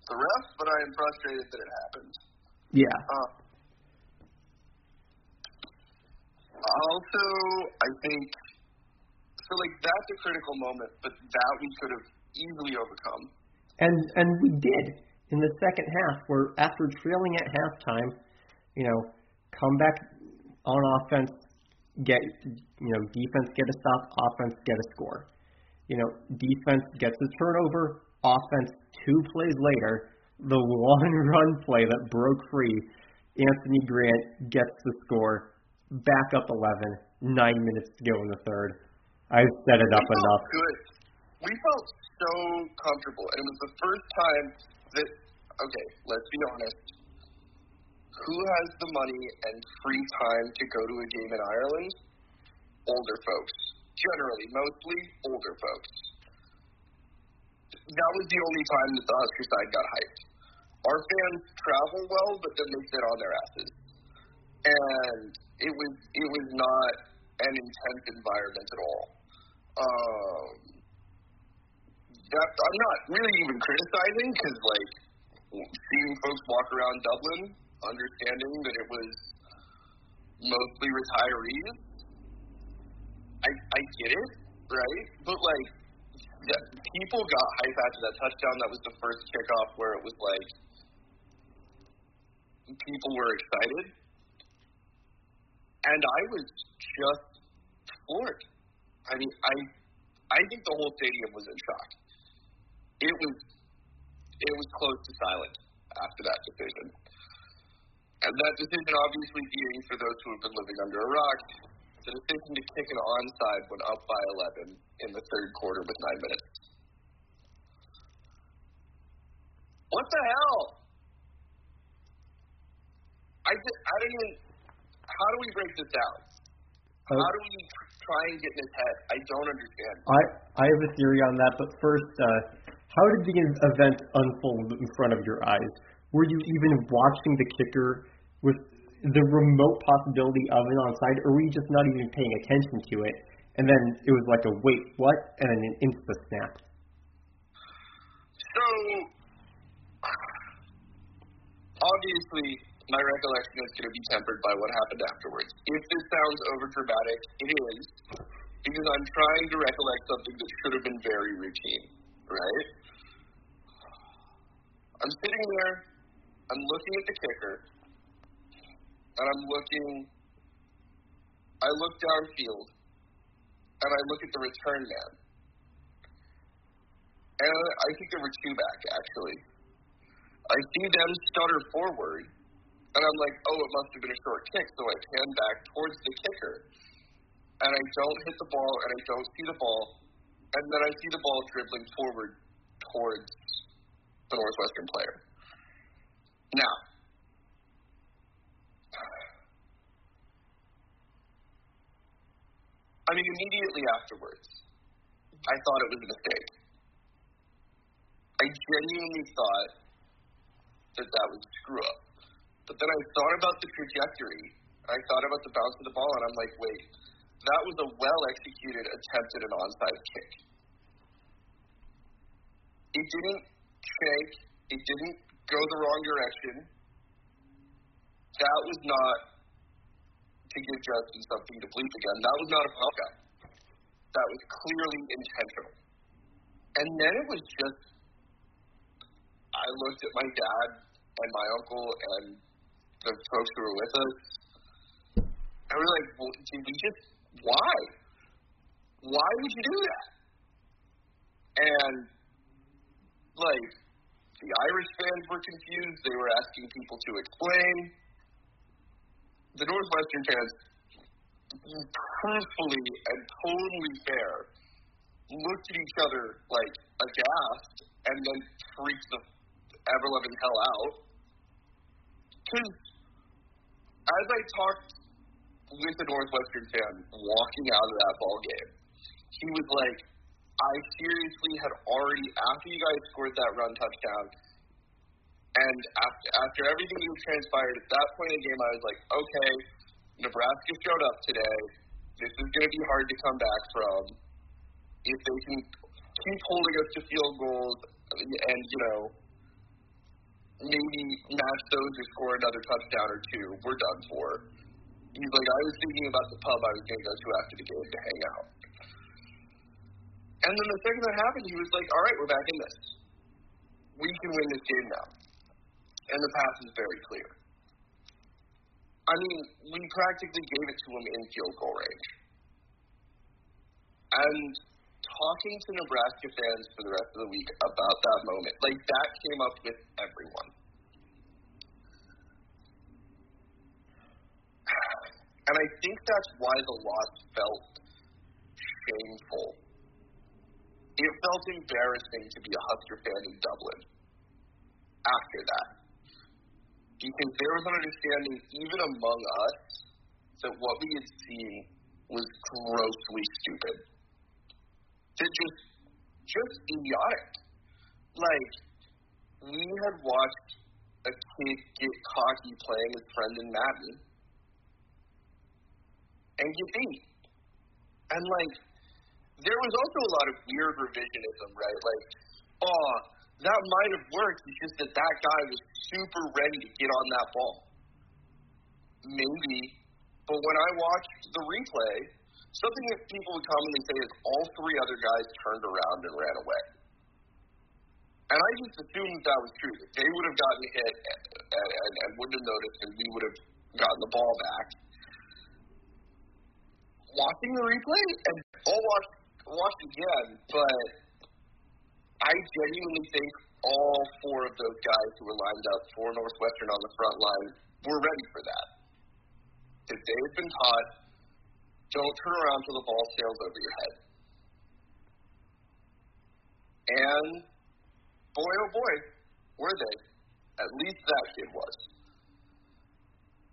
the ref, but I am frustrated that it happened. Yeah. Uh, also, I think so like that's a critical moment, but that we could have easily overcome. And and we did in the second half, where after trailing at halftime, you know, come back on offense, get you know, defense get a stop, offense get a score. You know, defense gets a turnover, offense two plays later, the one run play that broke free, Anthony Grant gets the score, back up 11, nine minutes to go in the third. I set it up we enough. Good. We felt so comfortable, and it was the first time that. Okay, let's be honest. Who has the money and free time to go to a game in Ireland? Older folks. Generally, mostly older folks. That was the only time that the Husker side got hyped. Our fans travel well, but then they sit on their asses. And it was it was not an intense environment at all. Um, that, I'm not really even criticizing because, like, seeing folks walk around Dublin, understanding that it was mostly retirees, I I get it, right? But like, yeah, people got hype after that touchdown. That was the first kickoff where it was like people were excited, and I was just floored. I mean, I I think the whole stadium was in shock. It was it was close to silent after that decision. And that decision obviously being for those who have been living under a rock, the decision to kick an onside when up by 11 in the third quarter with nine minutes. What the hell? I, I don't even. How do we break this down? How do we try and get in his head? I don't understand. I I have a theory on that, but first, uh, how did the event unfold in front of your eyes? Were you even watching the kicker with the remote possibility of an onside, or were you just not even paying attention to it? And then it was like a wait, what? And then an insta snap. So obviously my recollection is going to be tempered by what happened afterwards. If this sounds over dramatic, it is, because I'm trying to recollect something that should have been very routine, right? I'm sitting there I'm looking at the kicker, and I'm looking. I look downfield, and I look at the return man, and I think there were two back actually. I see them stutter forward, and I'm like, oh, it must have been a short kick, so I pan back towards the kicker, and I don't hit the ball, and I don't see the ball, and then I see the ball dribbling forward towards the Northwestern player. Now, I mean, immediately afterwards, I thought it was a mistake. I genuinely thought that that was screw up. But then I thought about the trajectory. I thought about the bounce of the ball, and I'm like, wait, that was a well executed attempt at an onside kick. It didn't shake. It didn't go the wrong direction. That was not to give Justin something to bleep again. That was not a fuck up. That was clearly intentional. And then it was just, I looked at my dad and my uncle and the folks who were with us. I was like, well, did we just, why? Why would you do that? And, like, the Irish fans were confused. They were asking people to explain. The Northwestern fans, truthfully and totally fair, looked at each other like aghast and then freaked the ever loving hell out. Because as I talked with the Northwestern fan walking out of that ball game, he was like, I seriously had already, after you guys scored that run touchdown, and after, after everything that transpired at that point in the game, I was like, okay, Nebraska showed up today. This is going to be hard to come back from. If they can keep holding us to field goals and, you know, maybe match those or score another touchdown or two, we're done for. He's like, I was thinking about the pub I was going to go to after the game to hang out. And then the second that happened, he was like, all right, we're back in this. We can win this game now. And the path is very clear. I mean, we practically gave it to him in field goal range. And talking to Nebraska fans for the rest of the week about that moment, like that came up with everyone. And I think that's why the loss felt shameful it felt embarrassing to be a Husker fan in Dublin after that. Because there was an understanding, even among us, that what we had seen was grossly stupid. That just, just idiotic. Like, we had watched a kid get cocky playing with Brendan Madden and get beat. And, like, there was also a lot of weird revisionism, right? Like, oh, that might have worked. It's just that that guy was super ready to get on that ball. Maybe. But when I watched the replay, something that people would commonly say is all three other guys turned around and ran away. And I just assumed that was true. That they would have gotten hit and, and, and wouldn't have noticed, and we would have gotten the ball back. Watching the replay, and I'll watch watch again, but I genuinely think all four of those guys who were lined up for Northwestern on the front line were ready for that. If they had been taught, don't turn around till the ball sails over your head. And boy, oh boy, were they. At least that kid was.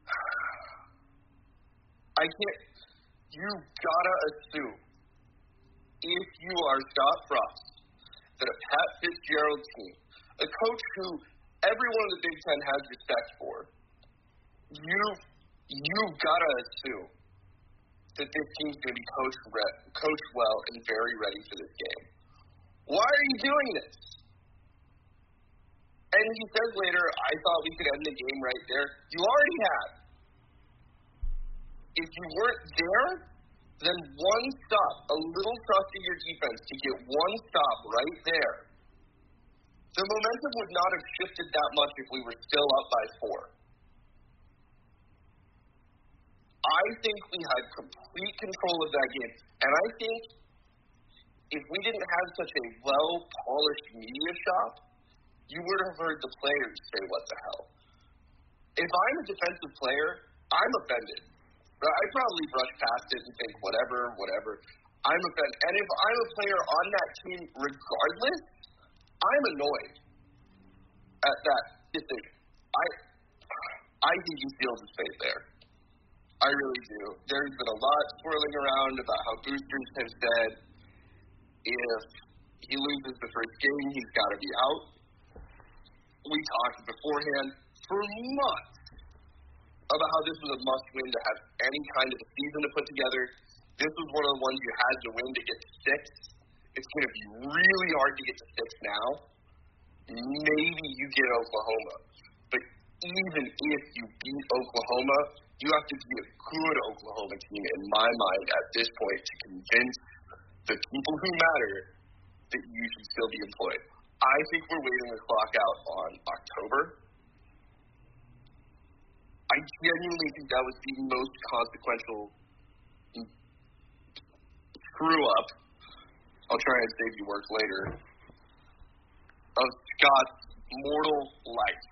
I can't. You gotta assume if you are Scott Frost, that a Pat Fitzgerald team, a coach who everyone in the Big Ten has respect for, you you've got to assume that this team's to be coached re- coached well and very ready for this game. Why are you doing this? And he says later, I thought we could end the game right there. You already have. If you weren't there, then one stop, a little trust in your defense to get one stop right there the momentum would not have shifted that much if we were still up by four. I think we had complete control of that game. And I think if we didn't have such a well polished media shop, you would have heard the players say, What the hell? If I'm a defensive player, I'm offended. I'd probably brush past it and think, whatever, whatever. I'm offended. And if I'm a player on that team, regardless, I'm annoyed at that decision. I I think he feels his fate there. I really do. There's been a lot swirling around about how boosters have said if he loses the first game, he's got to be out. We talked beforehand for months about how this was a must win to have any kind of a season to put together. This was one of the ones you had to win to get to six. It's going to be really hard to get to six now. Maybe you get Oklahoma. But even if you beat Oklahoma, you have to be a good Oklahoma team, in my mind, at this point, to convince the people who matter that you should still be employed. I think we're waiting the clock out on October. I genuinely think that was the most consequential screw up. I'll try and save you work later. Of Scott's mortal life.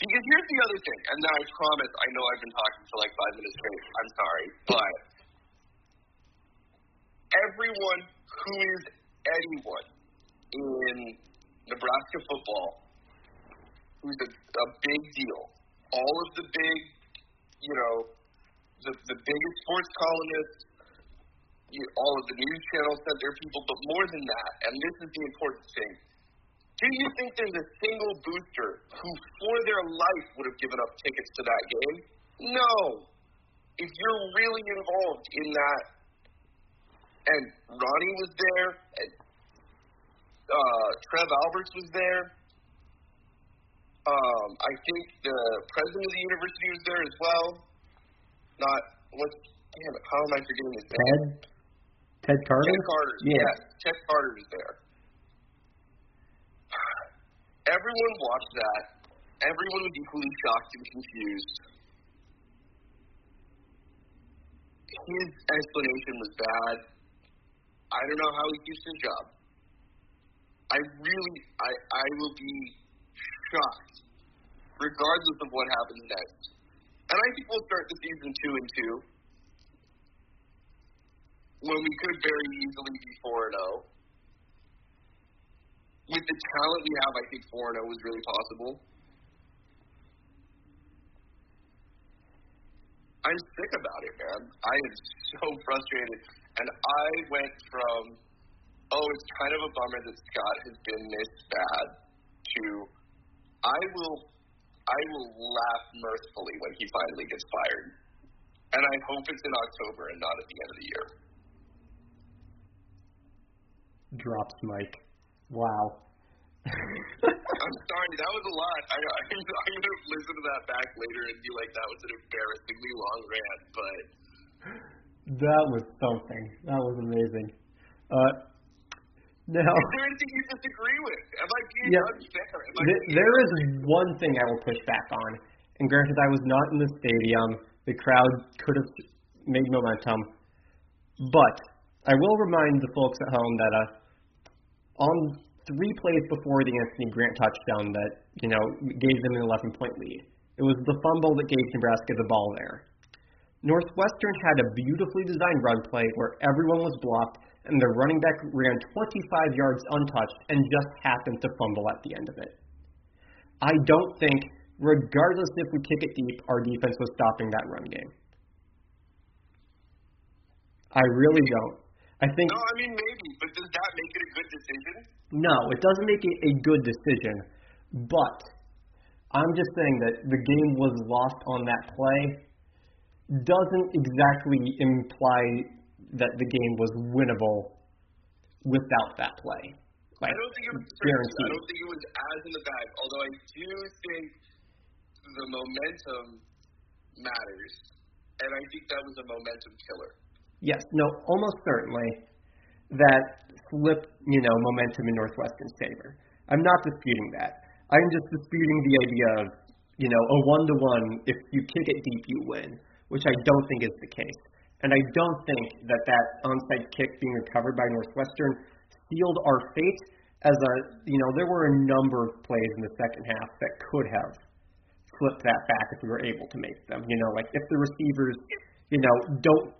Because here's the other thing, and now I promise I know I've been talking for like five minutes straight. I'm sorry, but everyone who is anyone in Nebraska football who's a, a big deal, all of the big, you know, the the biggest sports columnists, you, all of the news channels sent their people, but more than that, and this is the important thing. Do you think there's a single booster who, for their life, would have given up tickets to that game? No. If you're really involved in that, and Ronnie was there, and uh, Trev Alberts was there, um, I think the president of the university was there as well. Not what's damn it, how am I forgetting his name? Ted Ted Carter. Ted Carter. Yeah. Yes, Ted Carter was there. Everyone watched that. Everyone was equally shocked and confused. His explanation was bad. I don't know how he keeps his job. I really, I, I will be shocked, regardless of what happens next. And I think we'll start the season two and two, when we could very easily be four and zero. With the talent we have, I think four and zero is really possible. I'm sick about it, man. I am so frustrated, and I went from oh, it's kind of a bummer that Scott has been this bad to I will I will laugh mirthfully when he finally gets fired. And I hope it's in October and not at the end of the year. Drops Mike. Wow. I'm sorry, that was a lot. I, I, I'm going to listen to that back later and be like, that was an embarrassingly long rant, but. That was something. That was amazing. Uh, now, Is there anything you disagree with? Am I being Yeah. unfair? Am I th- there is one thing I will push back on. And granted, I was not in the stadium. The crowd could have made momentum. But I will remind the folks at home that uh, on three plays before the Anthony Grant touchdown that, you know, gave them an 11 point lead, it was the fumble that gave Nebraska the ball there. Northwestern had a beautifully designed run play where everyone was blocked and the running back ran 25 yards untouched and just happened to fumble at the end of it. I don't think, regardless if we kick it deep, our defense was stopping that run game. I really don't. I think No, I mean, maybe, but does that make it a good decision? no, it doesn't make it a good decision, but I'm just saying that the game was lost on that play doesn't exactly imply that the game was winnable without that play. Like, I don't think it was I don't think it was as in the bag. Although I do think the momentum matters, and I think that was a momentum killer. Yes, no, almost certainly that flipped, you know, momentum in Northwestern's favor. I'm not disputing that. I'm just disputing the idea of, you know, a one to one, if you kick it deep, you win, which I don't think is the case. And I don't think that that onside kick being recovered by Northwestern sealed our fate as a, you know, there were a number of plays in the second half that could have flipped that back if we were able to make them. You know, like if the receivers, you know, don't,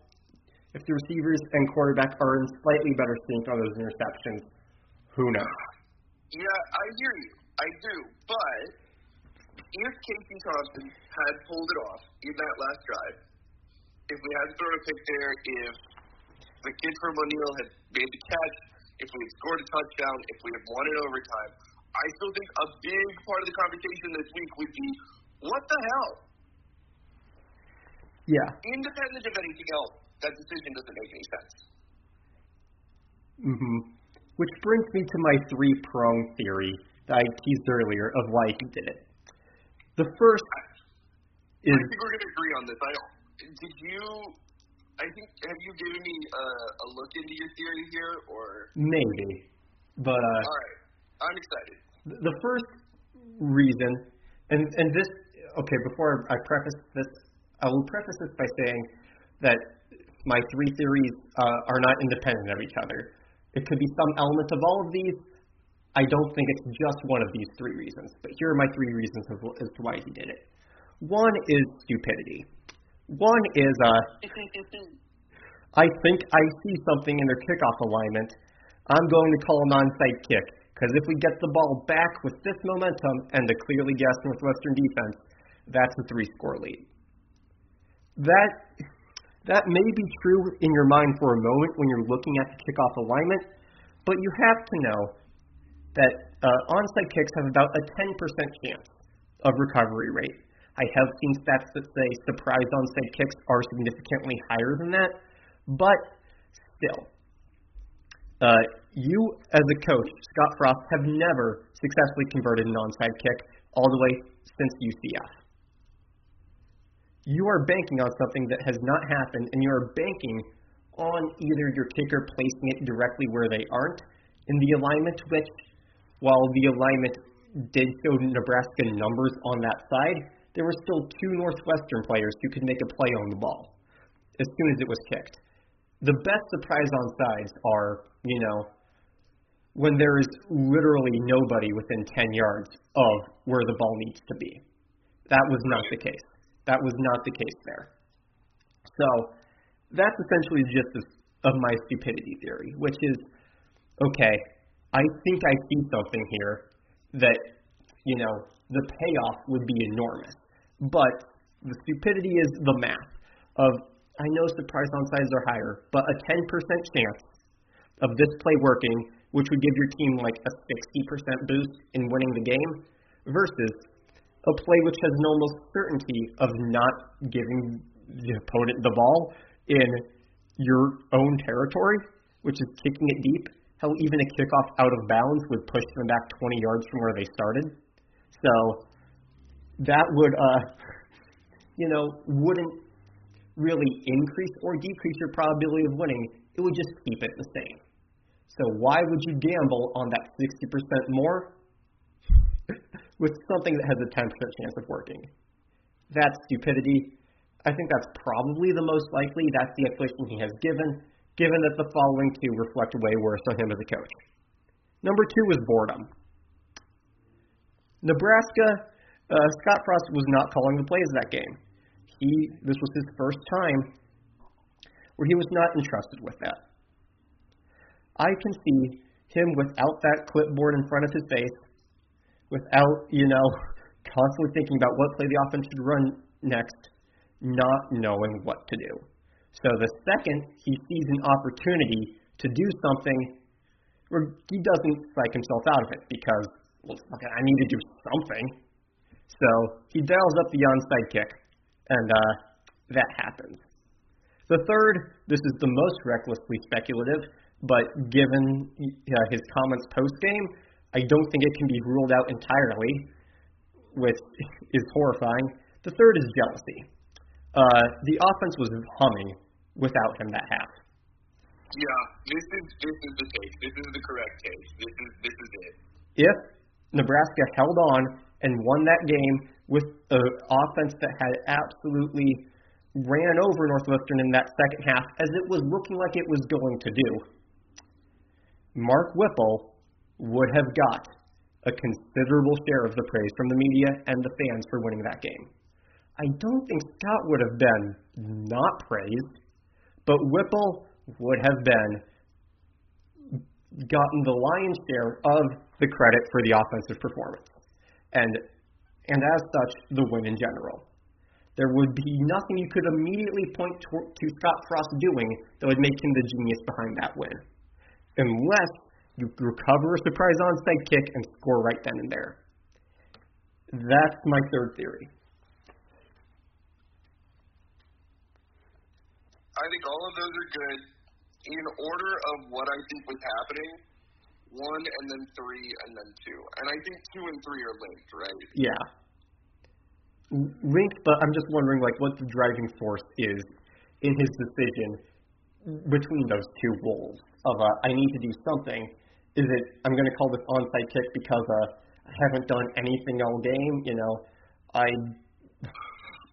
if the receivers and quarterback are in slightly better sync on those interceptions, who knows? Yeah, I hear you. I do. But if Casey Thompson had pulled it off in that last drive, if we hadn't thrown a pick there, if the kid from O'Neill had made the catch, if we had scored a touchdown, if we had won in overtime, I still think a big part of the conversation this week would be, what the hell? Yeah. Independent of anything else, that decision doesn't make any sense. Mm-hmm. Which brings me to my three prong theory that I teased earlier of why he did it. The first is. I think we're going to agree on this. I did you. I think have you given me a, a look into your theory here, or maybe, but uh, all right, I'm excited. The first reason, and and this okay. Before I preface this, I will preface this by saying that my three theories uh, are not independent of each other. It could be some element of all of these. I don't think it's just one of these three reasons, but here are my three reasons as, as to why he did it. One is stupidity. One is uh, I think I see something in their kickoff alignment. I'm going to call an onside kick because if we get the ball back with this momentum and a clearly gassed Northwestern defense, that's a three-score lead. That that may be true in your mind for a moment when you're looking at the kickoff alignment, but you have to know that uh, onside kicks have about a 10% chance of recovery rate. I have seen stats that say surprise onside kicks are significantly higher than that, but still, uh, you as a coach, Scott Frost, have never successfully converted an onside kick all the way since UCF you are banking on something that has not happened, and you are banking on either your kicker placing it directly where they aren't in the alignment, which, while the alignment did show Nebraska numbers on that side, there were still two Northwestern players who could make a play on the ball as soon as it was kicked. The best surprise on sides are, you know, when there is literally nobody within 10 yards of where the ball needs to be. That was not the case. That was not the case there. So that's essentially the gist of my stupidity theory, which is okay, I think I see something here that, you know, the payoff would be enormous. But the stupidity is the math of I know surprise onsides are higher, but a 10% chance of this play working, which would give your team like a 60% boost in winning the game, versus a play which has an almost certainty of not giving the opponent the ball in your own territory, which is kicking it deep. Hell, even a kickoff out of bounds would push them back 20 yards from where they started. So that would, uh, you know, wouldn't really increase or decrease your probability of winning. It would just keep it the same. So why would you gamble on that 60% more? with something that has a 10% chance of working. That's stupidity. I think that's probably the most likely. That's the explanation he has given, given that the following two reflect way worse on him as a coach. Number two is boredom. Nebraska, uh, Scott Frost was not calling the plays that game. He, this was his first time where he was not entrusted with that. I can see him without that clipboard in front of his face without, you know, constantly thinking about what play the offense should run next, not knowing what to do. So the second he sees an opportunity to do something, he doesn't psych himself out of it because, well, okay, I need to do something. So he dials up the onside kick, and uh, that happens. The third, this is the most recklessly speculative, but given uh, his comments post game, I don't think it can be ruled out entirely, which is horrifying. The third is jealousy. Uh, the offense was humming without him that half. Yeah, this is this is the case. This is the correct case. This is this is it. If Nebraska held on and won that game with an offense that had absolutely ran over Northwestern in that second half as it was looking like it was going to do. Mark Whipple would have got a considerable share of the praise from the media and the fans for winning that game. I don't think Scott would have been not praised, but Whipple would have been gotten the lion's share of the credit for the offensive performance. And and as such, the win in general. There would be nothing you could immediately point to, to Scott Frost doing that would make him the genius behind that win. Unless you recover a surprise onside kick and score right then and there. That's my third theory. I think all of those are good. In order of what I think was happening, one and then three and then two. And I think two and three are linked, right? Yeah. Linked, but I'm just wondering like what the driving force is in his decision between those two roles of uh, I need to do something. Is it I'm going to call this onside kick because uh, I haven't done anything all game? You know, I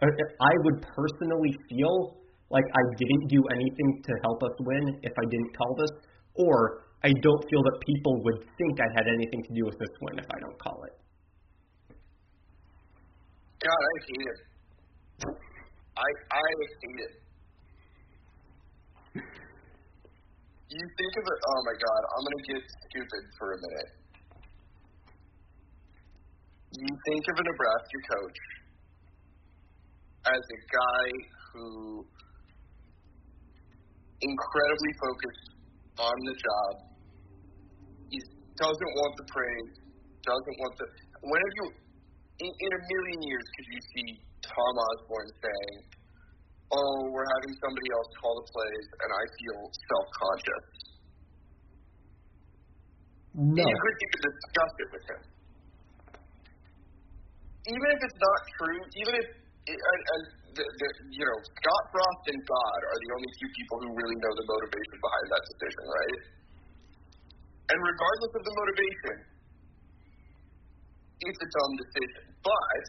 I would personally feel like I didn't do anything to help us win if I didn't call this, or I don't feel that people would think I had anything to do with this win if I don't call it. God, I hate it. I I hate it. You think of it. Oh my God, I'm gonna get stupid for a minute. You think of a Nebraska coach as a guy who incredibly focused on the job. Doesn't want the praise, doesn't want the. When have you, in, in a million years, could you see Tom Osborne saying, "Oh, we're having somebody else call the plays, and I feel self-conscious." No. You could even discuss it with him. Even if it's not true, even if and, and the, the, you know Scott Frost and God are the only two people who really know the motivation behind that decision, right? And regardless of the motivation, it's a dumb decision. But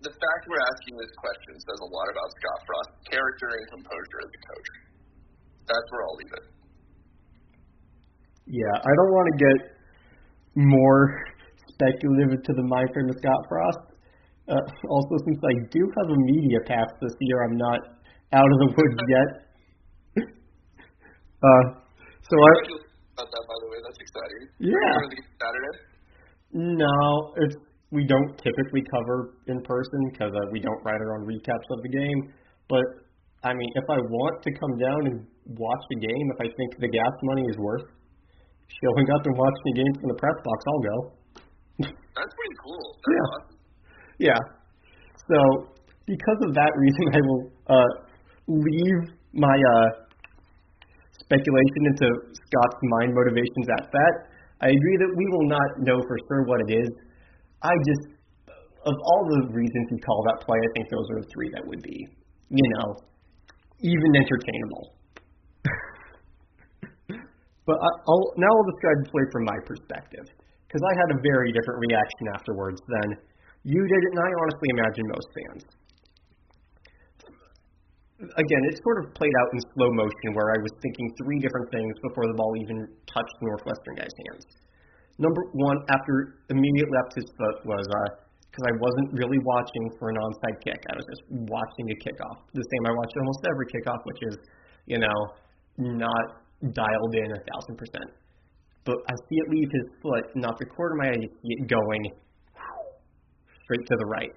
the fact we're asking this question says a lot about Scott Frost's character and composure as a coach. That's where I'll leave it. Yeah, I don't want to get more speculative to the mind frame of Scott Frost. Uh, also, since I do have a media pass this year, I'm not out of the woods yet. Uh, so I. About that, by the way, that's exciting. Yeah. Saturday. No, it's we don't typically cover in person because uh, we don't write our own recaps of the game. But I mean, if I want to come down and watch the game, if I think the gas money is worth showing up and watching the game from the press box, I'll go. That's pretty cool. That's yeah. awesome. Yeah. So because of that reason, I will uh, leave my uh, speculation into Scott's mind motivations at that. I agree that we will not know for sure what it is. I just, of all the reasons he called that play, I think those are the three that would be, you know, even entertainable. but I'll, now I'll describe the play from my perspective, because I had a very different reaction afterwards than you did, and I honestly imagine most fans. Again, it sort of played out in slow motion where I was thinking three different things before the ball even touched Northwestern guy's hands. Number one, after immediately left his foot, was because uh, I wasn't really watching for an onside kick. I was just watching a kickoff. The same I watch almost every kickoff, which is, you know, not dialed in a thousand percent. But I see it leave his foot, not the corner of my eye, going straight to the right.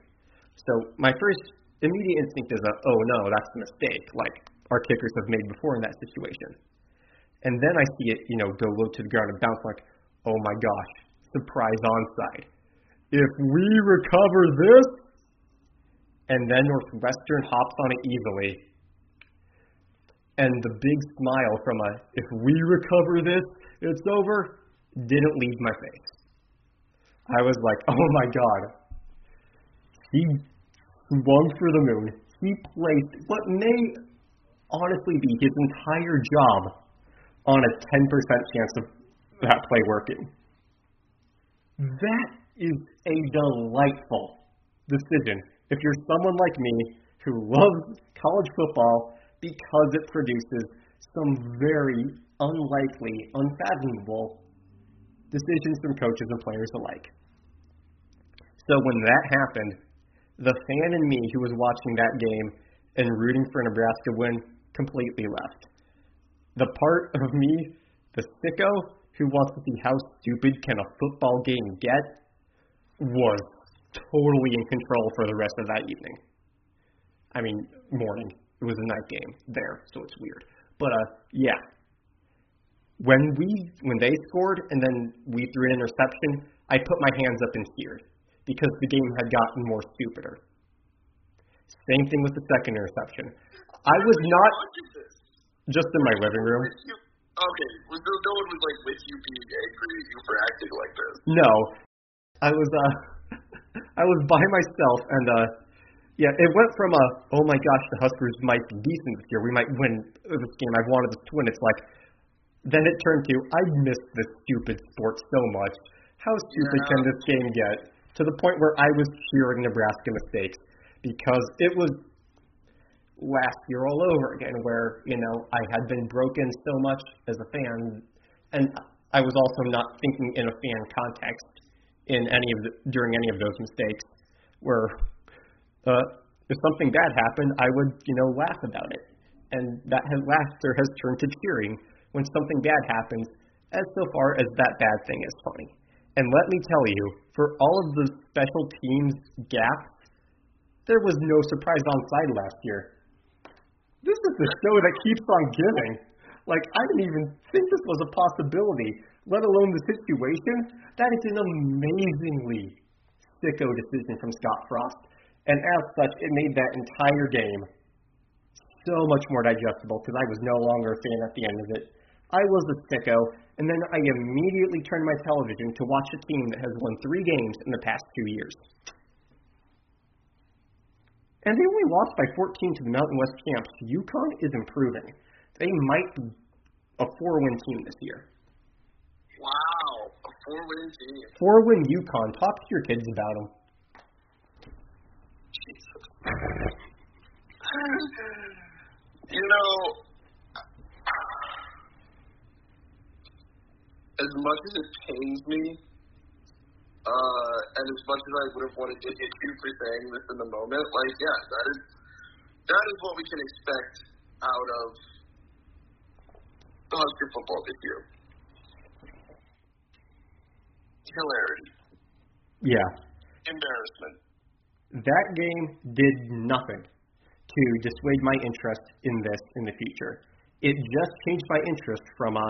So my first immediate instinct is, a, oh no, that's a mistake, like our kickers have made before in that situation. And then I see it, you know, go low to the ground and bounce like, oh my gosh, surprise onside. If we recover this, and then Northwestern hops on it easily, and the big smile from a, if we recover this, it's over, didn't leave my face. I was like, oh my god. He swung for the moon. He placed what may honestly be his entire job on a 10% chance of that play working. That is a delightful decision if you're someone like me who loves college football because it produces some very unlikely, unfathomable decisions from coaches and players alike. So when that happened, the fan in me who was watching that game and rooting for Nebraska win completely left. The part of me, the sicko who wants to see how stupid can a football game get, was totally in control for the rest of that evening. I mean, morning. It was a night game there, so it's weird. But uh, yeah. When we when they scored and then we threw an interception, I put my hands up and cheered because the game had gotten more stupider. Same thing with the second interception. I was not just in my living room. Okay, was there no one was like with you being angry at you for acting like this? No, I was uh, I was by myself and uh, yeah, it went from a oh my gosh the Huskers might be decent this year, we might win this game, I've wanted this to win. It's like then it turned to I miss this stupid sport so much. How stupid yeah. can this game get? To the point where I was cheering Nebraska mistakes because it was last year all over again, where you know I had been broken so much as a fan, and I was also not thinking in a fan context in any of the, during any of those mistakes, where uh, if something bad happened, I would you know laugh about it, and that has, laughter has turned to cheering when something bad happens, as so far as that bad thing is funny. And let me tell you, for all of the special teams gaps, there was no surprise on side last year. This is the show that keeps on giving. Like, I didn't even think this was a possibility, let alone the situation. That is an amazingly sicko decision from Scott Frost. And as such, it made that entire game so much more digestible because I was no longer a fan at the end of it. I was a sicko, and then I immediately turned my television to watch a team that has won three games in the past two years. And they only lost by 14 to the Mountain West champs. UConn is improving. They might be a four-win team this year. Wow, a four-win team. Four-win UConn. Talk to your kids about them. Jesus. you know, as much as it pains me uh, and as much as I would have wanted to hit you for saying this in the moment, like, yeah, that is that is what we can expect out of the Husker football this year. Hilarity. Yeah. Embarrassment. That game did nothing to dissuade my interest in this in the future. It just changed my interest from a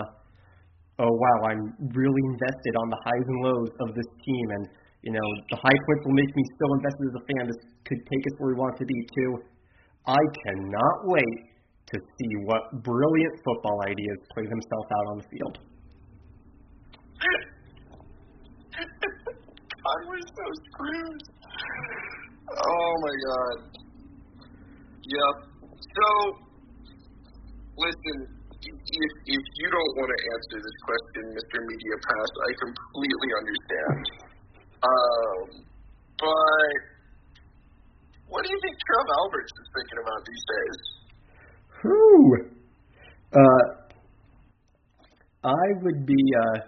oh wow, I'm really invested on the highs and lows of this team, and you know the high points will make me so invested as a fan. This could take us where we want to be too. I cannot wait to see what brilliant football ideas play themselves out on the field. God, we're so screwed. Oh my god. Yep. So, listen, if, if you don't want to answer this question, Mr. Media Pass, I completely understand. Um, but what do you think Trev Alberts is thinking about these days? Whew. Uh, I would be. Uh,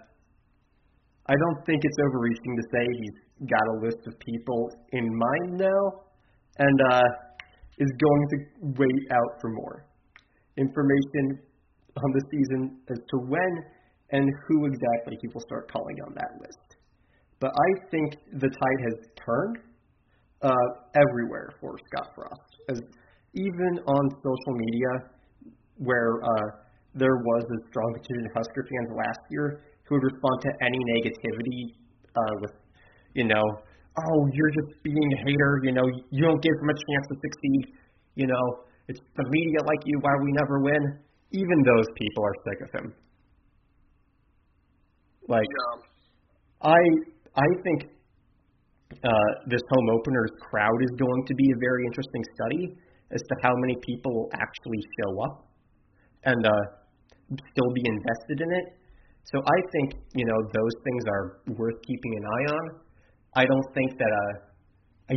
I don't think it's overreaching to say he's got a list of people in mind now, and uh, is going to wait out for more information on the season as to when and who exactly he will start calling on that list. But I think the tide has turned uh, everywhere for Scott Frost, as even on social media, where uh, there was a strong contingent of Husker fans last year who would respond to any negativity uh, with, you know, oh, you're just being a hater, you know, you don't give them a chance to succeed, you know, it's the media like you, why we never win even those people are sick of him. Like, yeah. I I think uh, this home opener's crowd is going to be a very interesting study as to how many people will actually show up and uh, still be invested in it. So I think you know those things are worth keeping an eye on. I don't think that uh, I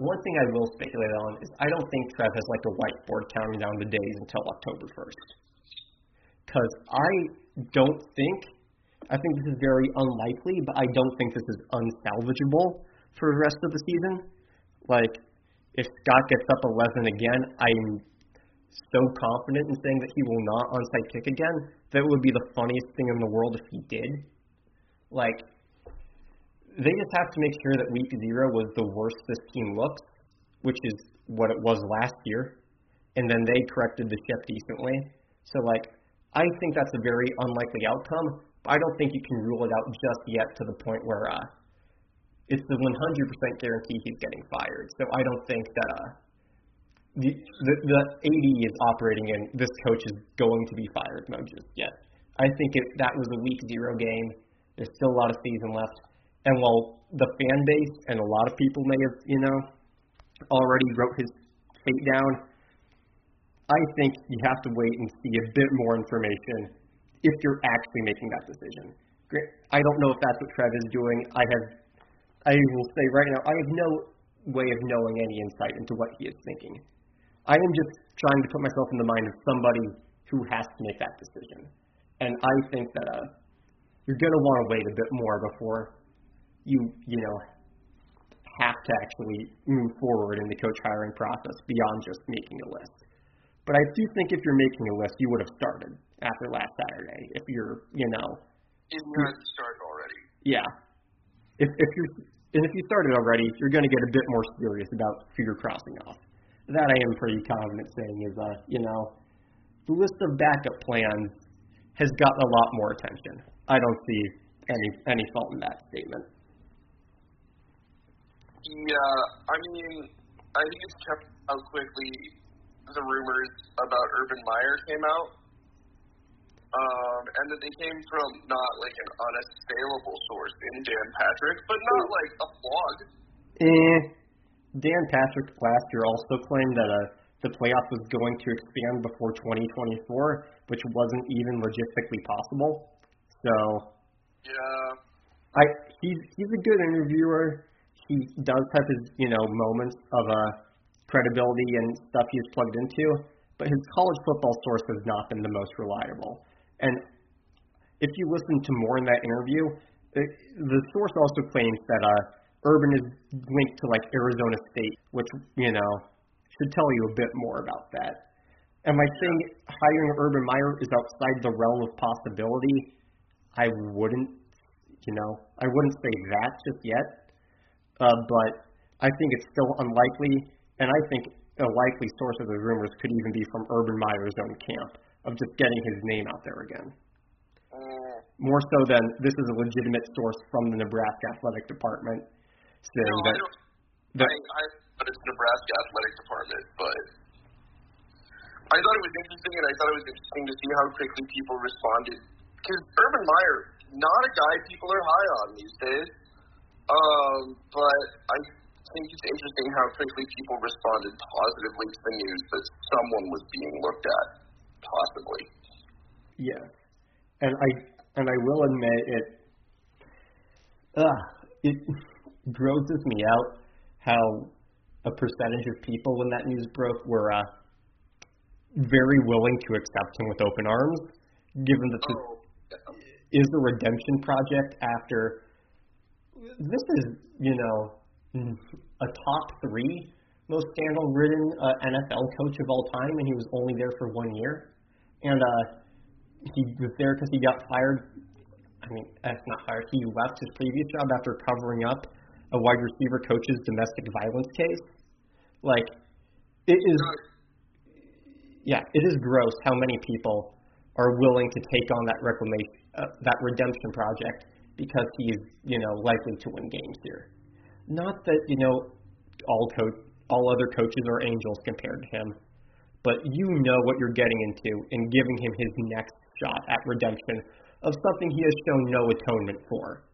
one thing I will speculate on is I don't think Trev has like a whiteboard counting down the days until October 1st. Because I don't think, I think this is very unlikely, but I don't think this is unsalvageable for the rest of the season. Like, if Scott gets up 11 again, I'm so confident in saying that he will not onside kick again that would be the funniest thing in the world if he did. Like, they just have to make sure that week zero was the worst this team looks, which is what it was last year, and then they corrected the ship decently. So, like, I think that's a very unlikely outcome, but I don't think you can rule it out just yet to the point where uh, it's the 100% guarantee he's getting fired. So I don't think that uh, the, the the AD is operating in this coach is going to be fired mode just yet. I think it, that was a week zero game. There's still a lot of season left, and while the fan base and a lot of people may have you know already wrote his fate down, I think you have to wait and see a bit more information if you're actually making that decision. I don't know if that's what Trev is doing. I have, I will say right now, I have no way of knowing any insight into what he is thinking. I am just trying to put myself in the mind of somebody who has to make that decision. And I think that uh, you're going to want to wait a bit more before you, you know, have to actually move forward in the coach hiring process beyond just making a list. But I do think if you're making a list, you would have started after last Saturday. If you're, you know, you had started already. Yeah. If if you're and if you started already, you're going to get a bit more serious about who you're crossing off that I am pretty confident saying is, uh, you know, the list of backup plans has gotten a lot more attention. I don't see any any fault in that statement. Yeah, I mean, I think it's kept how quickly the rumors about Urban Meyer came out, um, and that they came from not like an unassailable source in Dan Patrick, but not like a blog. Eh, Dan Patrick last year also claimed that uh, the playoff was going to expand before 2024, which wasn't even logistically possible. So, yeah, I he's he's a good interviewer. He does have his you know moments of uh, credibility and stuff he's plugged into, but his college football source has not been the most reliable. And if you listen to more in that interview, it, the source also claims that uh, Urban is linked to like Arizona State, which you know should tell you a bit more about that. Am I saying hiring Urban Meyer is outside the realm of possibility? I wouldn't, you know, I wouldn't say that just yet. Uh, but I think it's still unlikely, and I think a likely source of the rumors could even be from Urban Meyer's own camp of just getting his name out there again. Mm. More so than this is a legitimate source from the Nebraska athletic department saying no, that. I, I, I, but it's Nebraska athletic department, but I thought it was interesting, and I thought it was interesting to see how quickly people responded. Because Urban Meyer, not a guy people are high on these days. Um, but I think it's interesting how quickly people responded positively to the news that someone was being looked at, possibly. Yeah, and I and I will admit it. Uh, it grosses me out how a percentage of people when that news broke were uh, very willing to accept him with open arms, given that this oh, is a redemption project after this is, you know, a top three most scandal-ridden uh, NFL coach of all time, and he was only there for one year. And uh, he was there because he got fired. I mean, that's not fired. He left his previous job after covering up a wide receiver coach's domestic violence case. Like, it is, yeah, it is gross how many people are willing to take on that reclamation, uh, that redemption project because he's, you know, likely to win games here. Not that you know all coach, all other coaches are angels compared to him, but you know what you're getting into in giving him his next shot at redemption of something he has shown no atonement for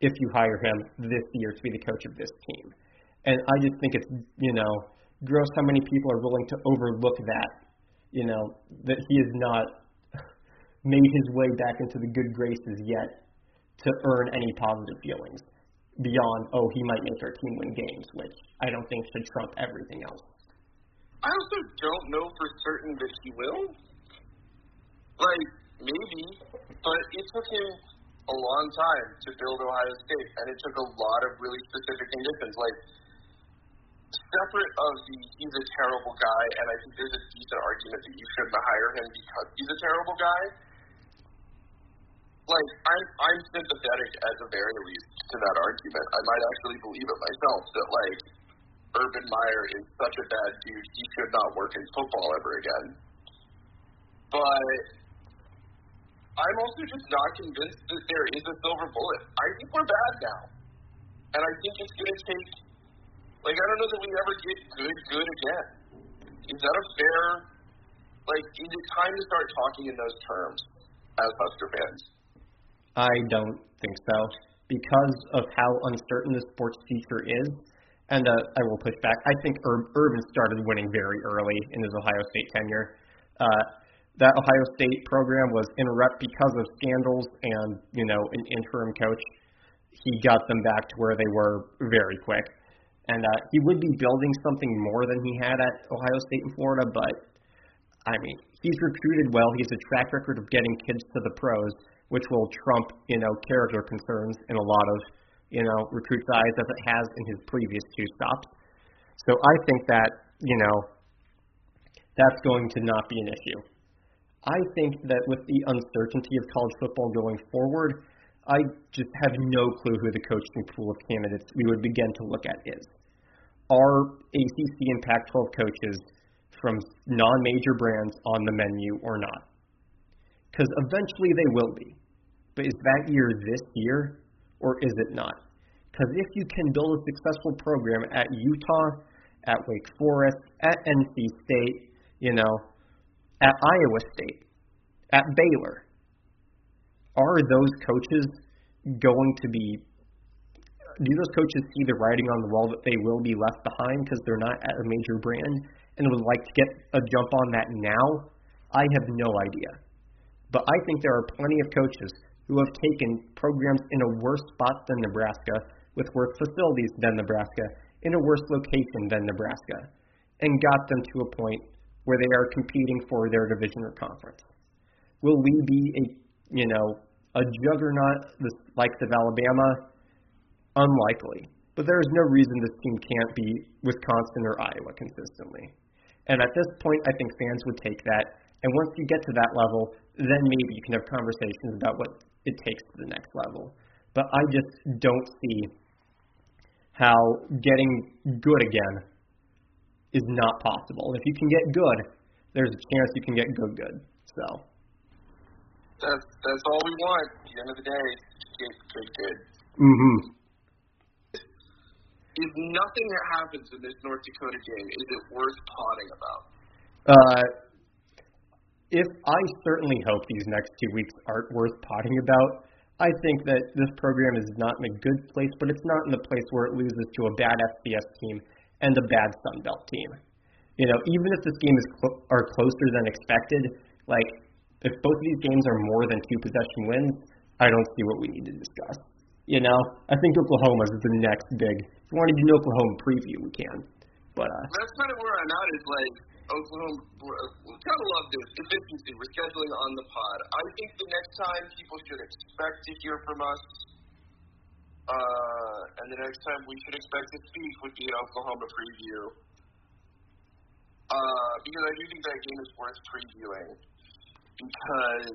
if you hire him this year to be the coach of this team. And I just think it's, you know, gross how many people are willing to overlook that, you know, that he is not made his way back into the good graces yet to earn any positive feelings beyond, oh, he might make our team win games, which I don't think should trump everything else. I also don't know for certain that he will. Like, maybe, but it took him a long time to build Ohio State, and it took a lot of really specific conditions. Like, separate of the he's a terrible guy, and I think there's a decent argument that you shouldn't hire him because he's a terrible guy like I'm I'm sympathetic at the very least to that argument. I might actually believe it myself that like Urban Meyer is such a bad dude, he should not work in football ever again. But I'm also just not convinced that there is a silver bullet. I think we're bad now. And I think it's gonna take like I don't know that we ever get good good again. Is that a fair like is it time to start talking in those terms as Husker fans? I don't think so because of how uncertain the sports future is. And uh, I will push back. I think Ur- Urban started winning very early in his Ohio State tenure. Uh, that Ohio State program was in because of scandals and you know an interim coach. He got them back to where they were very quick, and uh, he would be building something more than he had at Ohio State and Florida. But I mean, he's recruited well. He has a track record of getting kids to the pros which will trump, you know, character concerns in a lot of, you know, recruits' eyes as it has in his previous two stops. So I think that, you know, that's going to not be an issue. I think that with the uncertainty of college football going forward, I just have no clue who the coaching pool of candidates we would begin to look at is. Are ACC and Pac 12 coaches from non major brands on the menu or not? Because eventually they will be. But is that year this year or is it not? Because if you can build a successful program at Utah, at Wake Forest, at NC State, you know, at Iowa State, at Baylor, are those coaches going to be do those coaches see the writing on the wall that they will be left behind because they're not at a major brand and would like to get a jump on that now? I have no idea. But I think there are plenty of coaches who have taken programs in a worse spot than Nebraska, with worse facilities than Nebraska, in a worse location than Nebraska, and got them to a point where they are competing for their division or conference. Will we be a, you know, a juggernaut like the Alabama? Unlikely. But there is no reason this team can't be Wisconsin or Iowa consistently. And at this point, I think fans would take that. And once you get to that level, then maybe you can have conversations about what it takes to the next level. But I just don't see how getting good again is not possible. If you can get good, there's a chance you can get good good. So that's that's all we want. At the end of the day, get good good. Mhm. Is nothing that happens in this North Dakota game is it worth potting about? Uh if I certainly hope these next two weeks aren't worth potting about. I think that this program is not in a good place, but it's not in the place where it loses to a bad FBS team and a bad Sun Belt team. You know, even if this game is cl- are closer than expected, like if both of these games are more than two possession wins, I don't see what we need to discuss. You know, I think Oklahoma is the next big. If you want to do an Oklahoma preview, we can. But uh, that's kind of where I'm at. Is like Oklahoma, kind of love this efficiency. We're on the pod. I think the next time people should expect to hear from us, uh, and the next time we should expect to speak would be an Oklahoma preview. Uh, because I do think that game is worth previewing because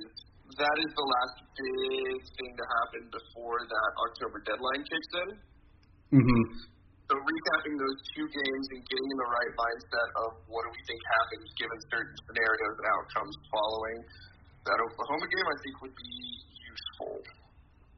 that is the last big thing to happen before that October deadline kicks in. Mm-hmm. So recapping those two games and getting in the right mindset of what do we think happens given certain scenarios and outcomes following that Oklahoma game, I think would be useful.